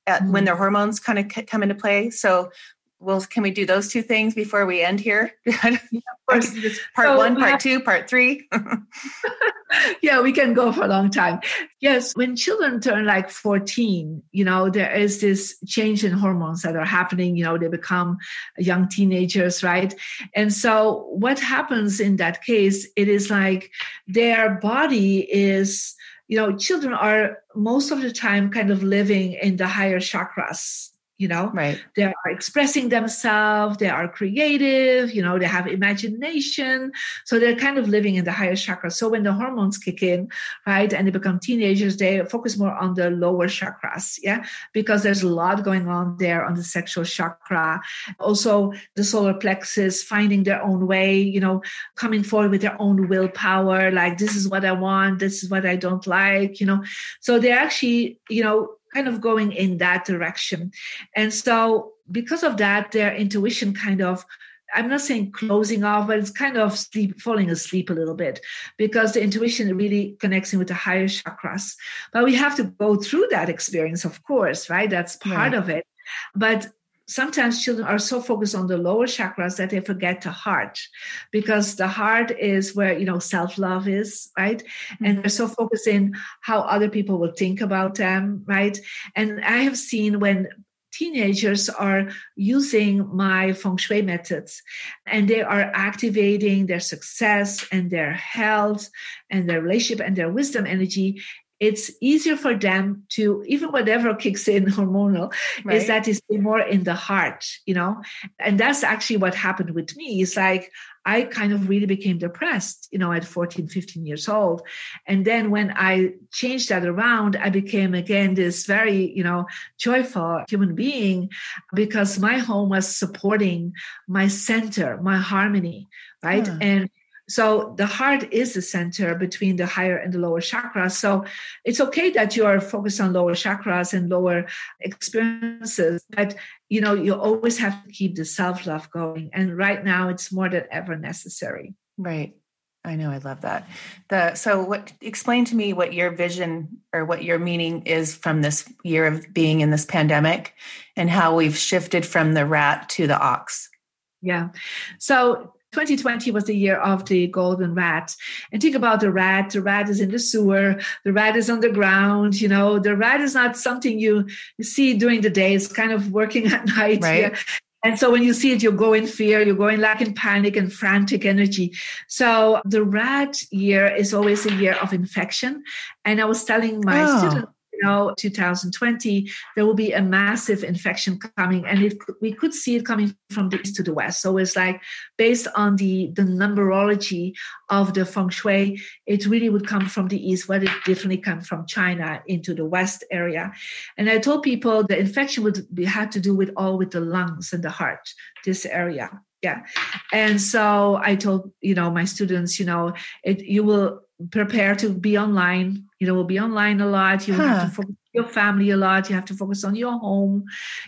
at, mm-hmm. when their hormones kind of come into play. So, well, can we do those two things before we end here? yeah, part so, one, part two, part three. yeah, we can go for a long time. Yes, when children turn like 14, you know, there is this change in hormones that are happening. You know, they become young teenagers, right? And so, what happens in that case, it is like their body is you know, children are most of the time kind of living in the higher chakras you know? Right. They are expressing themselves they are creative you know they have imagination. So they're kind of living in the higher chakra. So when the hormones kick in right and they become teenagers they focus more on the lower chakras yeah? Because there's a lot going on there on the sexual chakra. Also the solar plexus finding their own way you know coming forward with their own willpower like this is what i want this is what i don't like you know? So they're actually you know kind of going in that direction. And so, because of that, their intuition kind of I'm not saying closing off, but it's kind of sleep, falling asleep a little bit because the intuition really connects in with the higher chakras. But we have to go through that experience, of course, right? That's part right. of it. But sometimes children are so focused on the lower chakras that they forget the heart because the heart is where you know self-love is right mm-hmm. and they're so focused in how other people will think about them right and i have seen when teenagers are using my feng shui methods and they are activating their success and their health and their relationship and their wisdom energy it's easier for them to even whatever kicks in hormonal right. is that is more in the heart you know? And that's actually what happened with me. It's like i kind of really became depressed you know at 14 15 years old. And then when i changed that around i became again this very you know joyful human being because my home was supporting my center my harmony right? And so the heart is the center between the higher and the lower chakras. So it's okay that you are focused on lower chakras and lower experiences, but you know, you always have to keep the self-love going. And right now it's more than ever necessary. Right. I know I love that. The so what explain to me what your vision or what your meaning is from this year of being in this pandemic and how we've shifted from the rat to the ox. Yeah. So 2020 was the year of the golden rat. And think about the rat. The rat is in the sewer. The rat is on the ground. You know, the rat is not something you see during the day. It's kind of working at night. Right. Yeah. And so when you see it, you go in fear, you go in like in panic and frantic energy. So the rat year is always a year of infection. And I was telling my oh. students know 2020 there will be a massive infection coming and we could see it coming from the east to the west. So it's like based on the the numerology of the feng shui it really would come from the east but it definitely come from china into the west area. And i told people the infection would be had to do with all with the lungs and the heart this area. Yeah. And so i told you know my students you know it you will prepare to be online you know we'll be online a lot you huh. have to focus your family a lot you have to focus on your home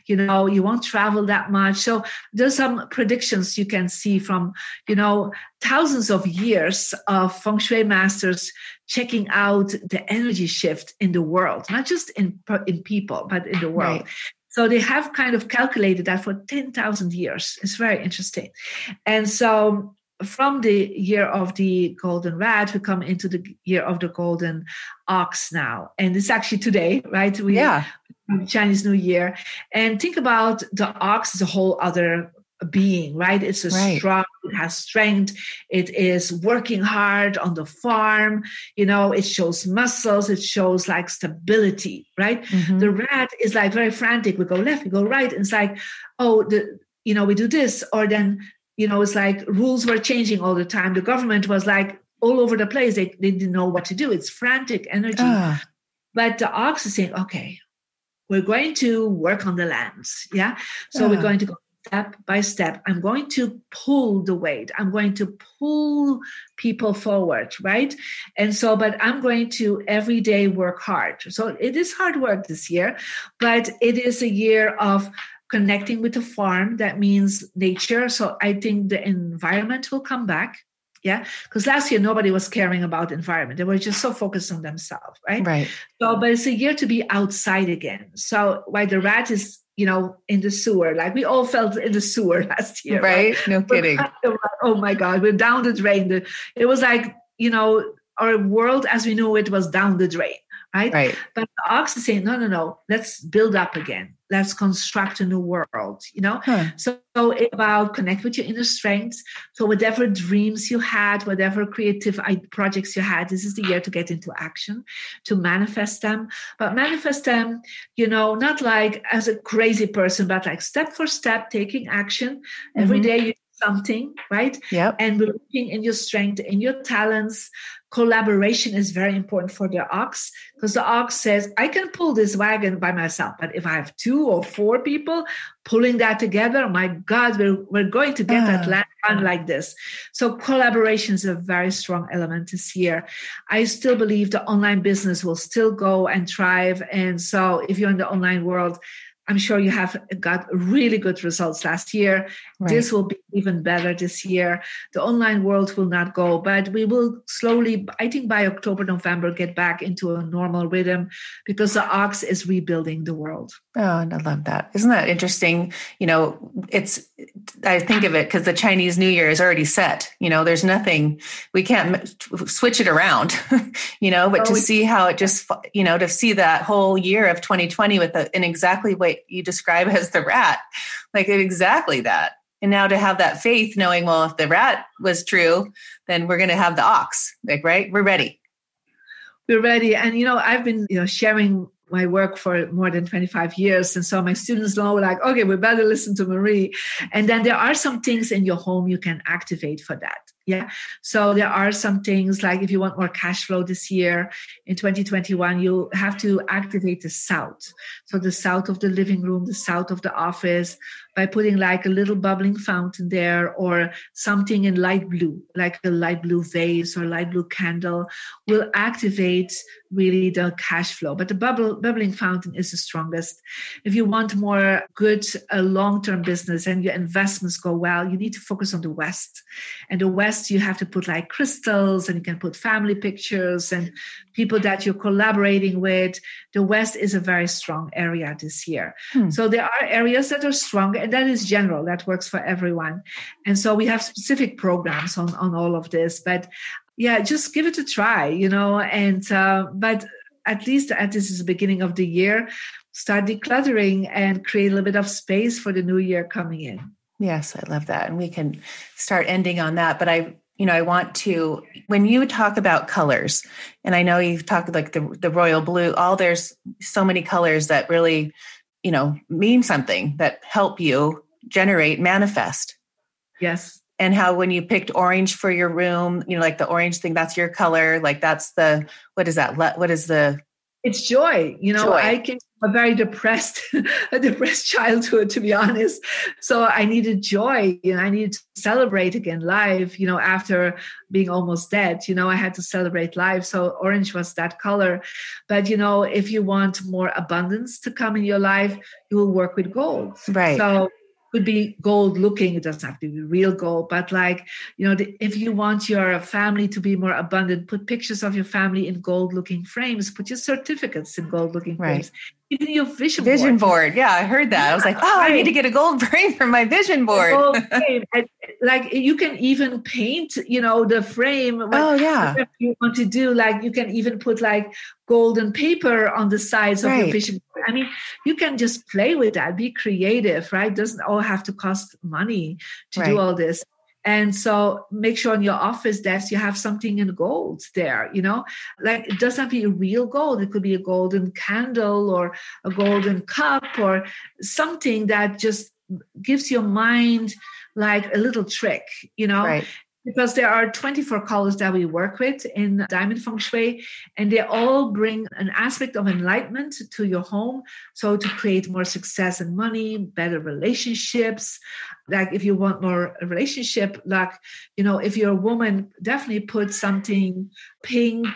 you know you won't travel that much so there's some predictions you can see from you know thousands of years of feng shui masters checking out the energy shift in the world not just in in people but in the world right. So they have kind of calculated that for 10,000 years. It's very interesting. And so from the year of the golden rat, we come into the year of the golden ox now. And it's actually today, right? We, yeah. Chinese New Year. And think about the ox is a whole other being, right? It's a right. strong, it has strength, it is working hard on the farm, you know, it shows muscles, it shows like stability, right? Mm-hmm. The rat is like very frantic. We go left, we go right. And it's like, oh, the you know, we do this, or then you know, it's like rules were changing all the time. The government was like all over the place. They, they didn't know what to do. It's frantic energy. Uh. But the ox is saying, okay, we're going to work on the lands. Yeah. So uh. we're going to go step by step. I'm going to pull the weight. I'm going to pull people forward, right? And so, but I'm going to every day work hard. So it is hard work this year, but it is a year of connecting with the farm that means nature. So i think the environment will come back yeah? Because last year nobody was caring about environment. They were just so focused on themselves right? Right. So but it's a year to be outside again. So while the rat is you know in the sewer like we all felt in the sewer last year right, right? no kidding. oh my god we're down the drain. It was like you know our world as we know it was down the drain right? Right. But the ox is saying, no, no, no, let's build up again. Let's construct a new world, you know? Huh. So, about connect with your inner strengths. So whatever dreams you had, whatever creative projects you had, this is the year to get into action, to manifest them. But manifest them, you know, not like as a crazy person, but like step for step, taking action. Mm-hmm. Every day you something, right? Yeah. And believing in your strength, in your talents, collaboration is very important for the ox because the ox says, I can pull this wagon by myself, but if I have two or four people pulling that together, my God, we're, we're going to get that ah. land run like this. So collaboration is a very strong element this year. I still believe the online business will still go and thrive. And so if you're in the online world, I'm sure you have got really good results last year. Right. This will be even better this year. The online world will not go, but we will slowly, I think by October, November, get back into a normal rhythm because the ox is rebuilding the world. Oh, and I love that. Isn't that interesting? You know, it's, I think of it because the Chinese New Year is already set. You know, there's nothing, we can't switch it around, you know, but oh, to we, see how it just, you know, to see that whole year of 2020 with the, in exactly what you describe as the rat, like exactly that. And now to have that faith, knowing, well, if the rat was true, then we're going to have the ox, like, right? We're ready. We're ready. And, you know, I've been, you know, sharing my work for more than 25 years. And so my students know, like, okay, we better listen to Marie. And then there are some things in your home you can activate for that. Yeah. So there are some things like if you want more cash flow this year in 2021, you have to activate the south. So the south of the living room, the south of the office, by putting like a little bubbling fountain there or something in light blue, like a light blue vase or light blue candle, will activate really the cash flow. But the bubble, bubbling fountain is the strongest. If you want more good uh, long term business and your investments go well, you need to focus on the West. And the West, you have to put like crystals and you can put family pictures and people that you're collaborating with. The West is a very strong area this year. Hmm. So there are areas that are strong and that is general that works for everyone and so we have specific programs on on all of this but yeah just give it a try you know and uh, but at least at this is the beginning of the year start decluttering and create a little bit of space for the new year coming in yes i love that and we can start ending on that but i you know i want to when you talk about colors and i know you've talked like the the royal blue all there's so many colors that really you know mean something that help you generate manifest. Yes. And how when you picked orange for your room you know like the orange thing that's your color like that's the what is that what is the it's joy you know joy. i came from a very depressed a depressed childhood to be honest. So i needed joy you know i needed to celebrate again life you know after being almost dead you know i had to celebrate life. So orange was that color. But you know if you want more abundance to come in your life you will work with gold. Right. So could be gold looking it doesn't have to be real gold but like you know the, if you want your family to be more abundant put pictures of your family in gold looking frames put your certificates in gold looking right. frames even your vision vision board. board. Yeah, I heard that. I was like, oh, I need to get a gold frame for my vision board. like you can even paint, you know, the frame. Oh yeah. You want to do like you can even put like golden paper on the sides of your vision. I mean, you can just play with that. Be creative, right? Doesn't all have to cost money to right. do all this. And so make sure on your office desk you have something in gold there, you know, like it doesn't have to be a real gold. It could be a golden candle or a golden cup or something that just gives your mind like a little trick, you know. Right because there are 24 colors that we work with in diamond feng shui and they all bring an aspect of enlightenment to your home. So to create more success and money better relationships. Like if you want more relationship like you know if you're a woman definitely put something pink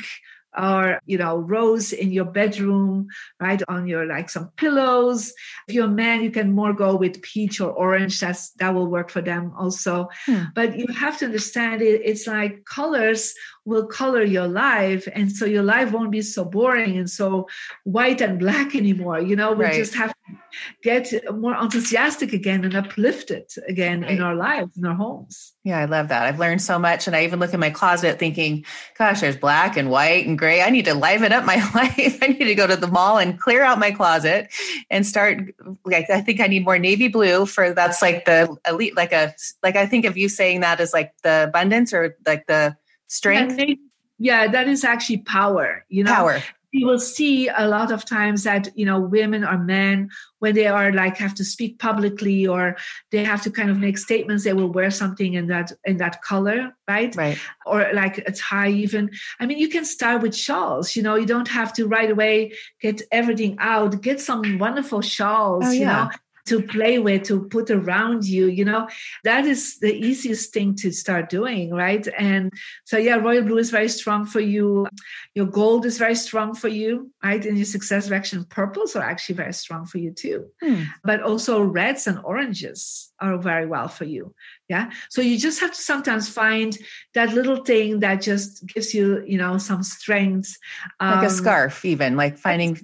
or you know rose in your bedroom right on your like some pillows. If you're a man you can more go with peach or orange. That's that will work for them also. Hmm. but you have to understand it it's like colors will color your life and so your life won't be so boring and so white and black anymore. You know we right. just have to get more enthusiastic again and uplifted again right. in our lives in our homes. Yeah i love that. I've learned so much and i even look in my closet thinking gosh there's black and white and gray. I need to liven up my life. I need to go to the mall and clear out my closet and start like i think i need more navy blue for that's like the elite like a like i think of you saying that as like the abundance or like the strength? yeah, yeah that is actually power you know? Power. You will see a lot of times that you know women or men when they are like have to speak publicly or they have to kind of make statements they will wear something in that in that color right? Right. Or like a tie even. I mean you can start with shawls you know? You don't have to right away get everything out. Get some wonderful shawls oh, yeah. you know to play with, to put around you, you know, that is the easiest thing to start doing, right? And so, yeah, royal blue is very strong for you. Your gold is very strong for you, right? And your success direction purples are actually very strong for you too. Hmm. But also reds and oranges are very well for you. Yeah. So you just have to sometimes find that little thing that just gives you, you know, some strength. Like um, a scarf, even like finding.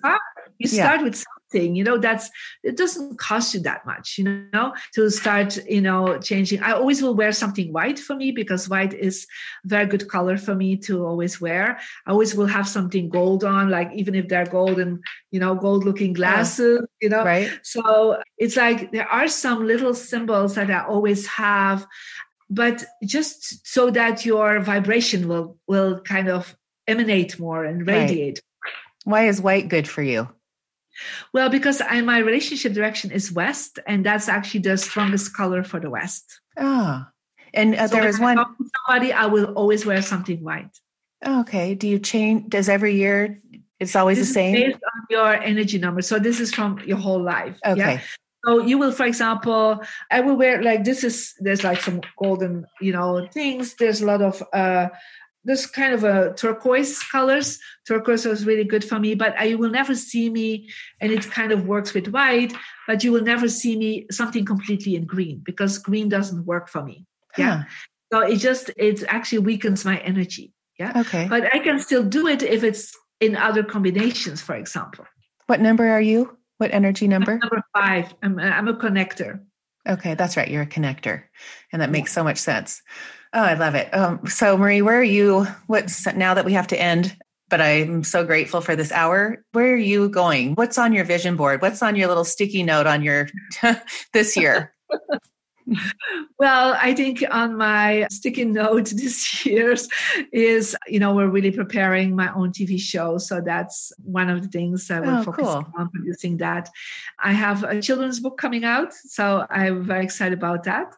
You start yeah. with thing you know that's it doesn't cost you that much you know to start you know changing. I always will wear something white for me because white is very good color for me to always wear. I always will have something gold on like even if they're gold and you know gold looking glasses yeah. you know. Right. So it's like there are some little symbols that i always have but just so that your vibration will will kind of emanate more and radiate. Right. why is white good for you well, because I, my relationship direction is west, and that's actually the strongest color for the west. Ah, and uh, so there is one. somebody, I will always wear something white. Okay. Do you change? Does every year? It's always this the same. based on your energy number. So this is from your whole life. Okay. Yeah? So you will, for example, I will wear like this is there's like some golden, you know, things. There's a lot of uh this kind of a turquoise colors. Turquoise is really good for me, but I will never see me, and it kind of works with white, but you will never see me something completely in green because green doesn't work for me. Yeah. So it just, it actually weakens my energy. Yeah. Okay. But I can still do it if it's in other combinations, for example. What number are you? What energy number? I'm number five. I'm, I'm a connector. Okay, that's right. You're a connector. And that makes so much sense. Oh, I love it. Um, so, Marie, where are you? What's now that we have to end? But I'm so grateful for this hour. Where are you going? What's on your vision board? What's on your little sticky note on your this year? well, I think on my sticky note this year is, you know, we're really preparing my own TV show. So that's one of the things that we're oh, focusing cool. on producing that. I have a children's book coming out. So I'm very excited about that.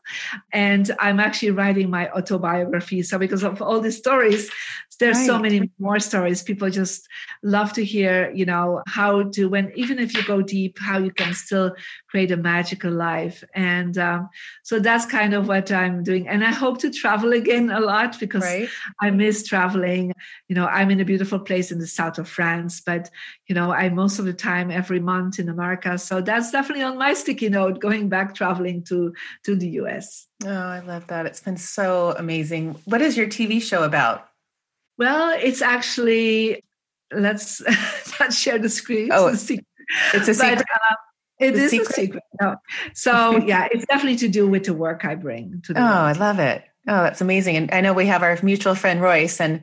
And I'm actually writing my autobiography. So because of all these stories, there's right. so many more stories people just love to hear you know how to when even if you go deep how you can still create a magical life and um, so that's kind of what i'm doing and i hope to travel again a lot because right. i miss traveling you know i'm in a beautiful place in the south of france but you know i most of the time every month in america so that's definitely on my sticky note going back traveling to to the us oh i love that it's been so amazing what is your tv show about well, it's actually let's not share the screen. Oh, it's a secret. It's a secret. But, uh, it is secret? a secret. No. So yeah, it's definitely to do with the work I bring to the. Oh, world. I love it. Oh, that's amazing. And I know we have our mutual friend Royce, and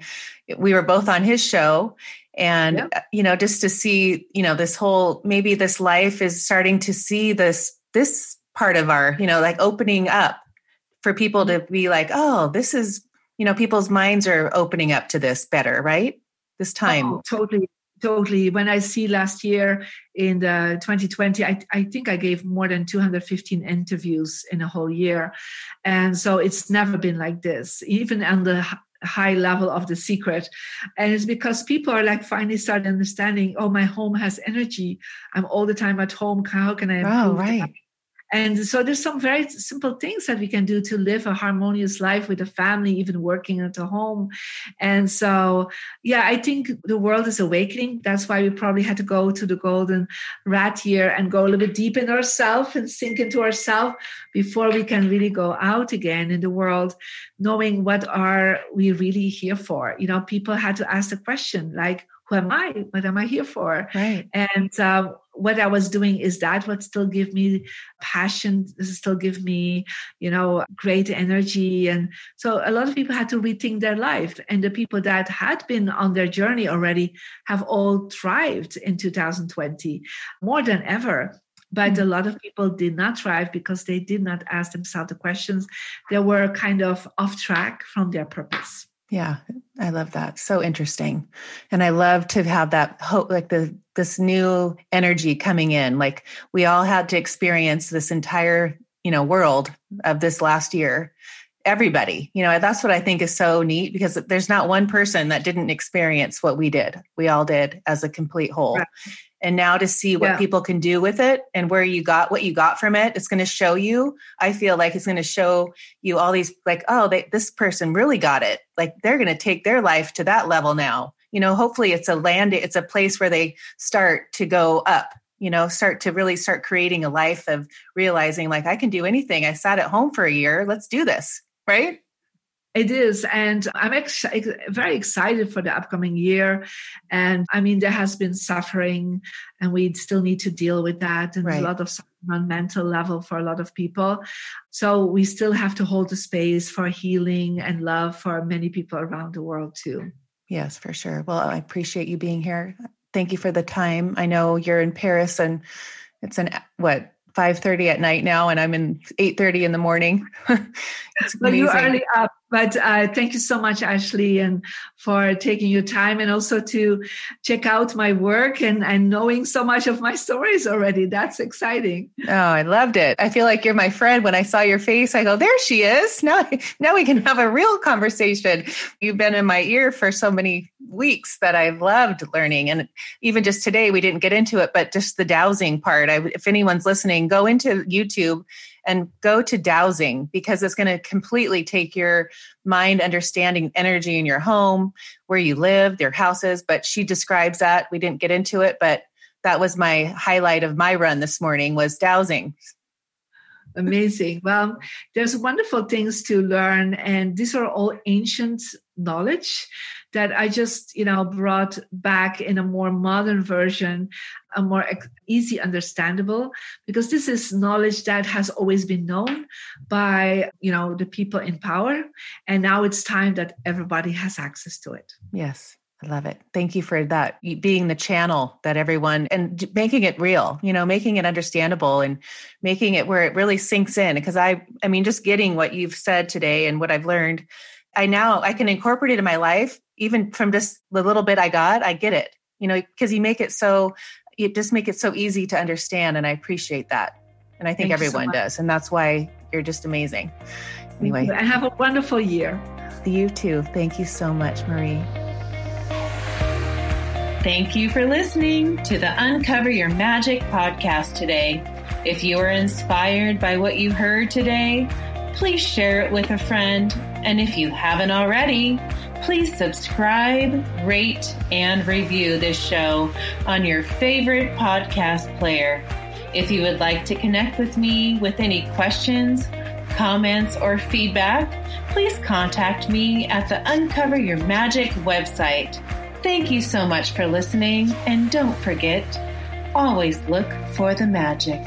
we were both on his show. And yep. Uh, you know, just to see, you know, this whole maybe this life is starting to see this this part of our, you know, like opening up for people to be like, oh, this is you know people's minds are opening up to this better right this time oh, totally totally when i see last year in the 2020 I, I think i gave more than 215 interviews in a whole year. And so it's never been like this even on the high level of the secret. And it's because people are like finally start understanding oh my home has energy. I'm all the time at home. How can i oh, improve oh, right. And so there's some very simple things that we can do to live a harmonious life with a family, even working at a home. And so, yeah, I think the world is awakening. That's why we probably had to go to the golden rat year and go a little bit deep in ourselves and sink into ourselves before we can really go out again in the world, knowing what are we really here for. You know, people had to ask the question like, who am I? What am I here for? Right. And uh, what I was doing is that what still give me passion, still give me, you know, great energy. And so a lot of people had to rethink their life. And the people that had been on their journey already have all thrived in 2020 more than ever. But mm-hmm. a lot of people did not thrive because they did not ask themselves the questions. They were kind of off track from their purpose. Yeah, I love that. So interesting. And I love to have that hope like the this new energy coming in. Like we all had to experience this entire, you know, world of this last year. Everybody, you know, that's what I think is so neat because there's not one person that didn't experience what we did. We all did as a complete whole. Right. And now to see what yeah. people can do with it and where you got what you got from it it's going to show you i feel like it's going to show you all these like oh they, this person really got it. Like they're going to take their life to that level now. You know hopefully it's a land it's a place where they start to go up you know start to really start creating a life of realizing like i can do anything. I sat at home for a year. Let's do this right it is. And I'm ex- very excited for the upcoming year. And I mean, there has been suffering, and we still need to deal with that. And right. a lot of on mental level for a lot of people. So we still have to hold the space for healing and love for many people around the world, too. Yes, for sure. Well, I appreciate you being here. Thank you for the time. I know you're in Paris and it's an what 5:30 at night now and I'm in 8:30 in the morning. well, you early up but uh, thank you so much, Ashley, and for taking your time and also to check out my work and, and knowing so much of my stories already. That's exciting. Oh, I loved it. I feel like you're my friend. When I saw your face, I go, there she is. Now, now we can have a real conversation. You've been in my ear for so many weeks that I've loved learning. And even just today, we didn't get into it, but just the dowsing part. I, if anyone's listening, go into YouTube and go to dowsing because it's going to completely take your mind understanding energy in your home, where you live, your houses. But she describes that. We didn't get into it, but that was my highlight of my run this morning was dowsing. Amazing. Well, there's wonderful things to learn, and these are all ancient knowledge that I just, you know, brought back in a more modern version, a more easy understandable, because this is knowledge that has always been known by, you know, the people in power. And now it's time that everybody has access to it. Yes. I love it. Thank you for that being the channel that everyone and making it real, you know, making it understandable and making it where it really sinks in. Because I, I mean, just getting what you've said today and what I've learned, I now I can incorporate it in my life even from just the little bit I got, I get it. You know, because you make it so you just make it so easy to understand, and I appreciate that. And I think Thank everyone so does, and that's why you're just amazing. Anyway, I have a wonderful year. You too. Thank you so much, Marie. Thank you for listening to the Uncover Your Magic podcast today. If you are inspired by what you heard today, please share it with a friend. And if you haven't already, please subscribe, rate, and review this show on your favorite podcast player. If you would like to connect with me with any questions, comments, or feedback, please contact me at the Uncover Your Magic website. Thank you so much for listening, and don't forget, always look for the magic.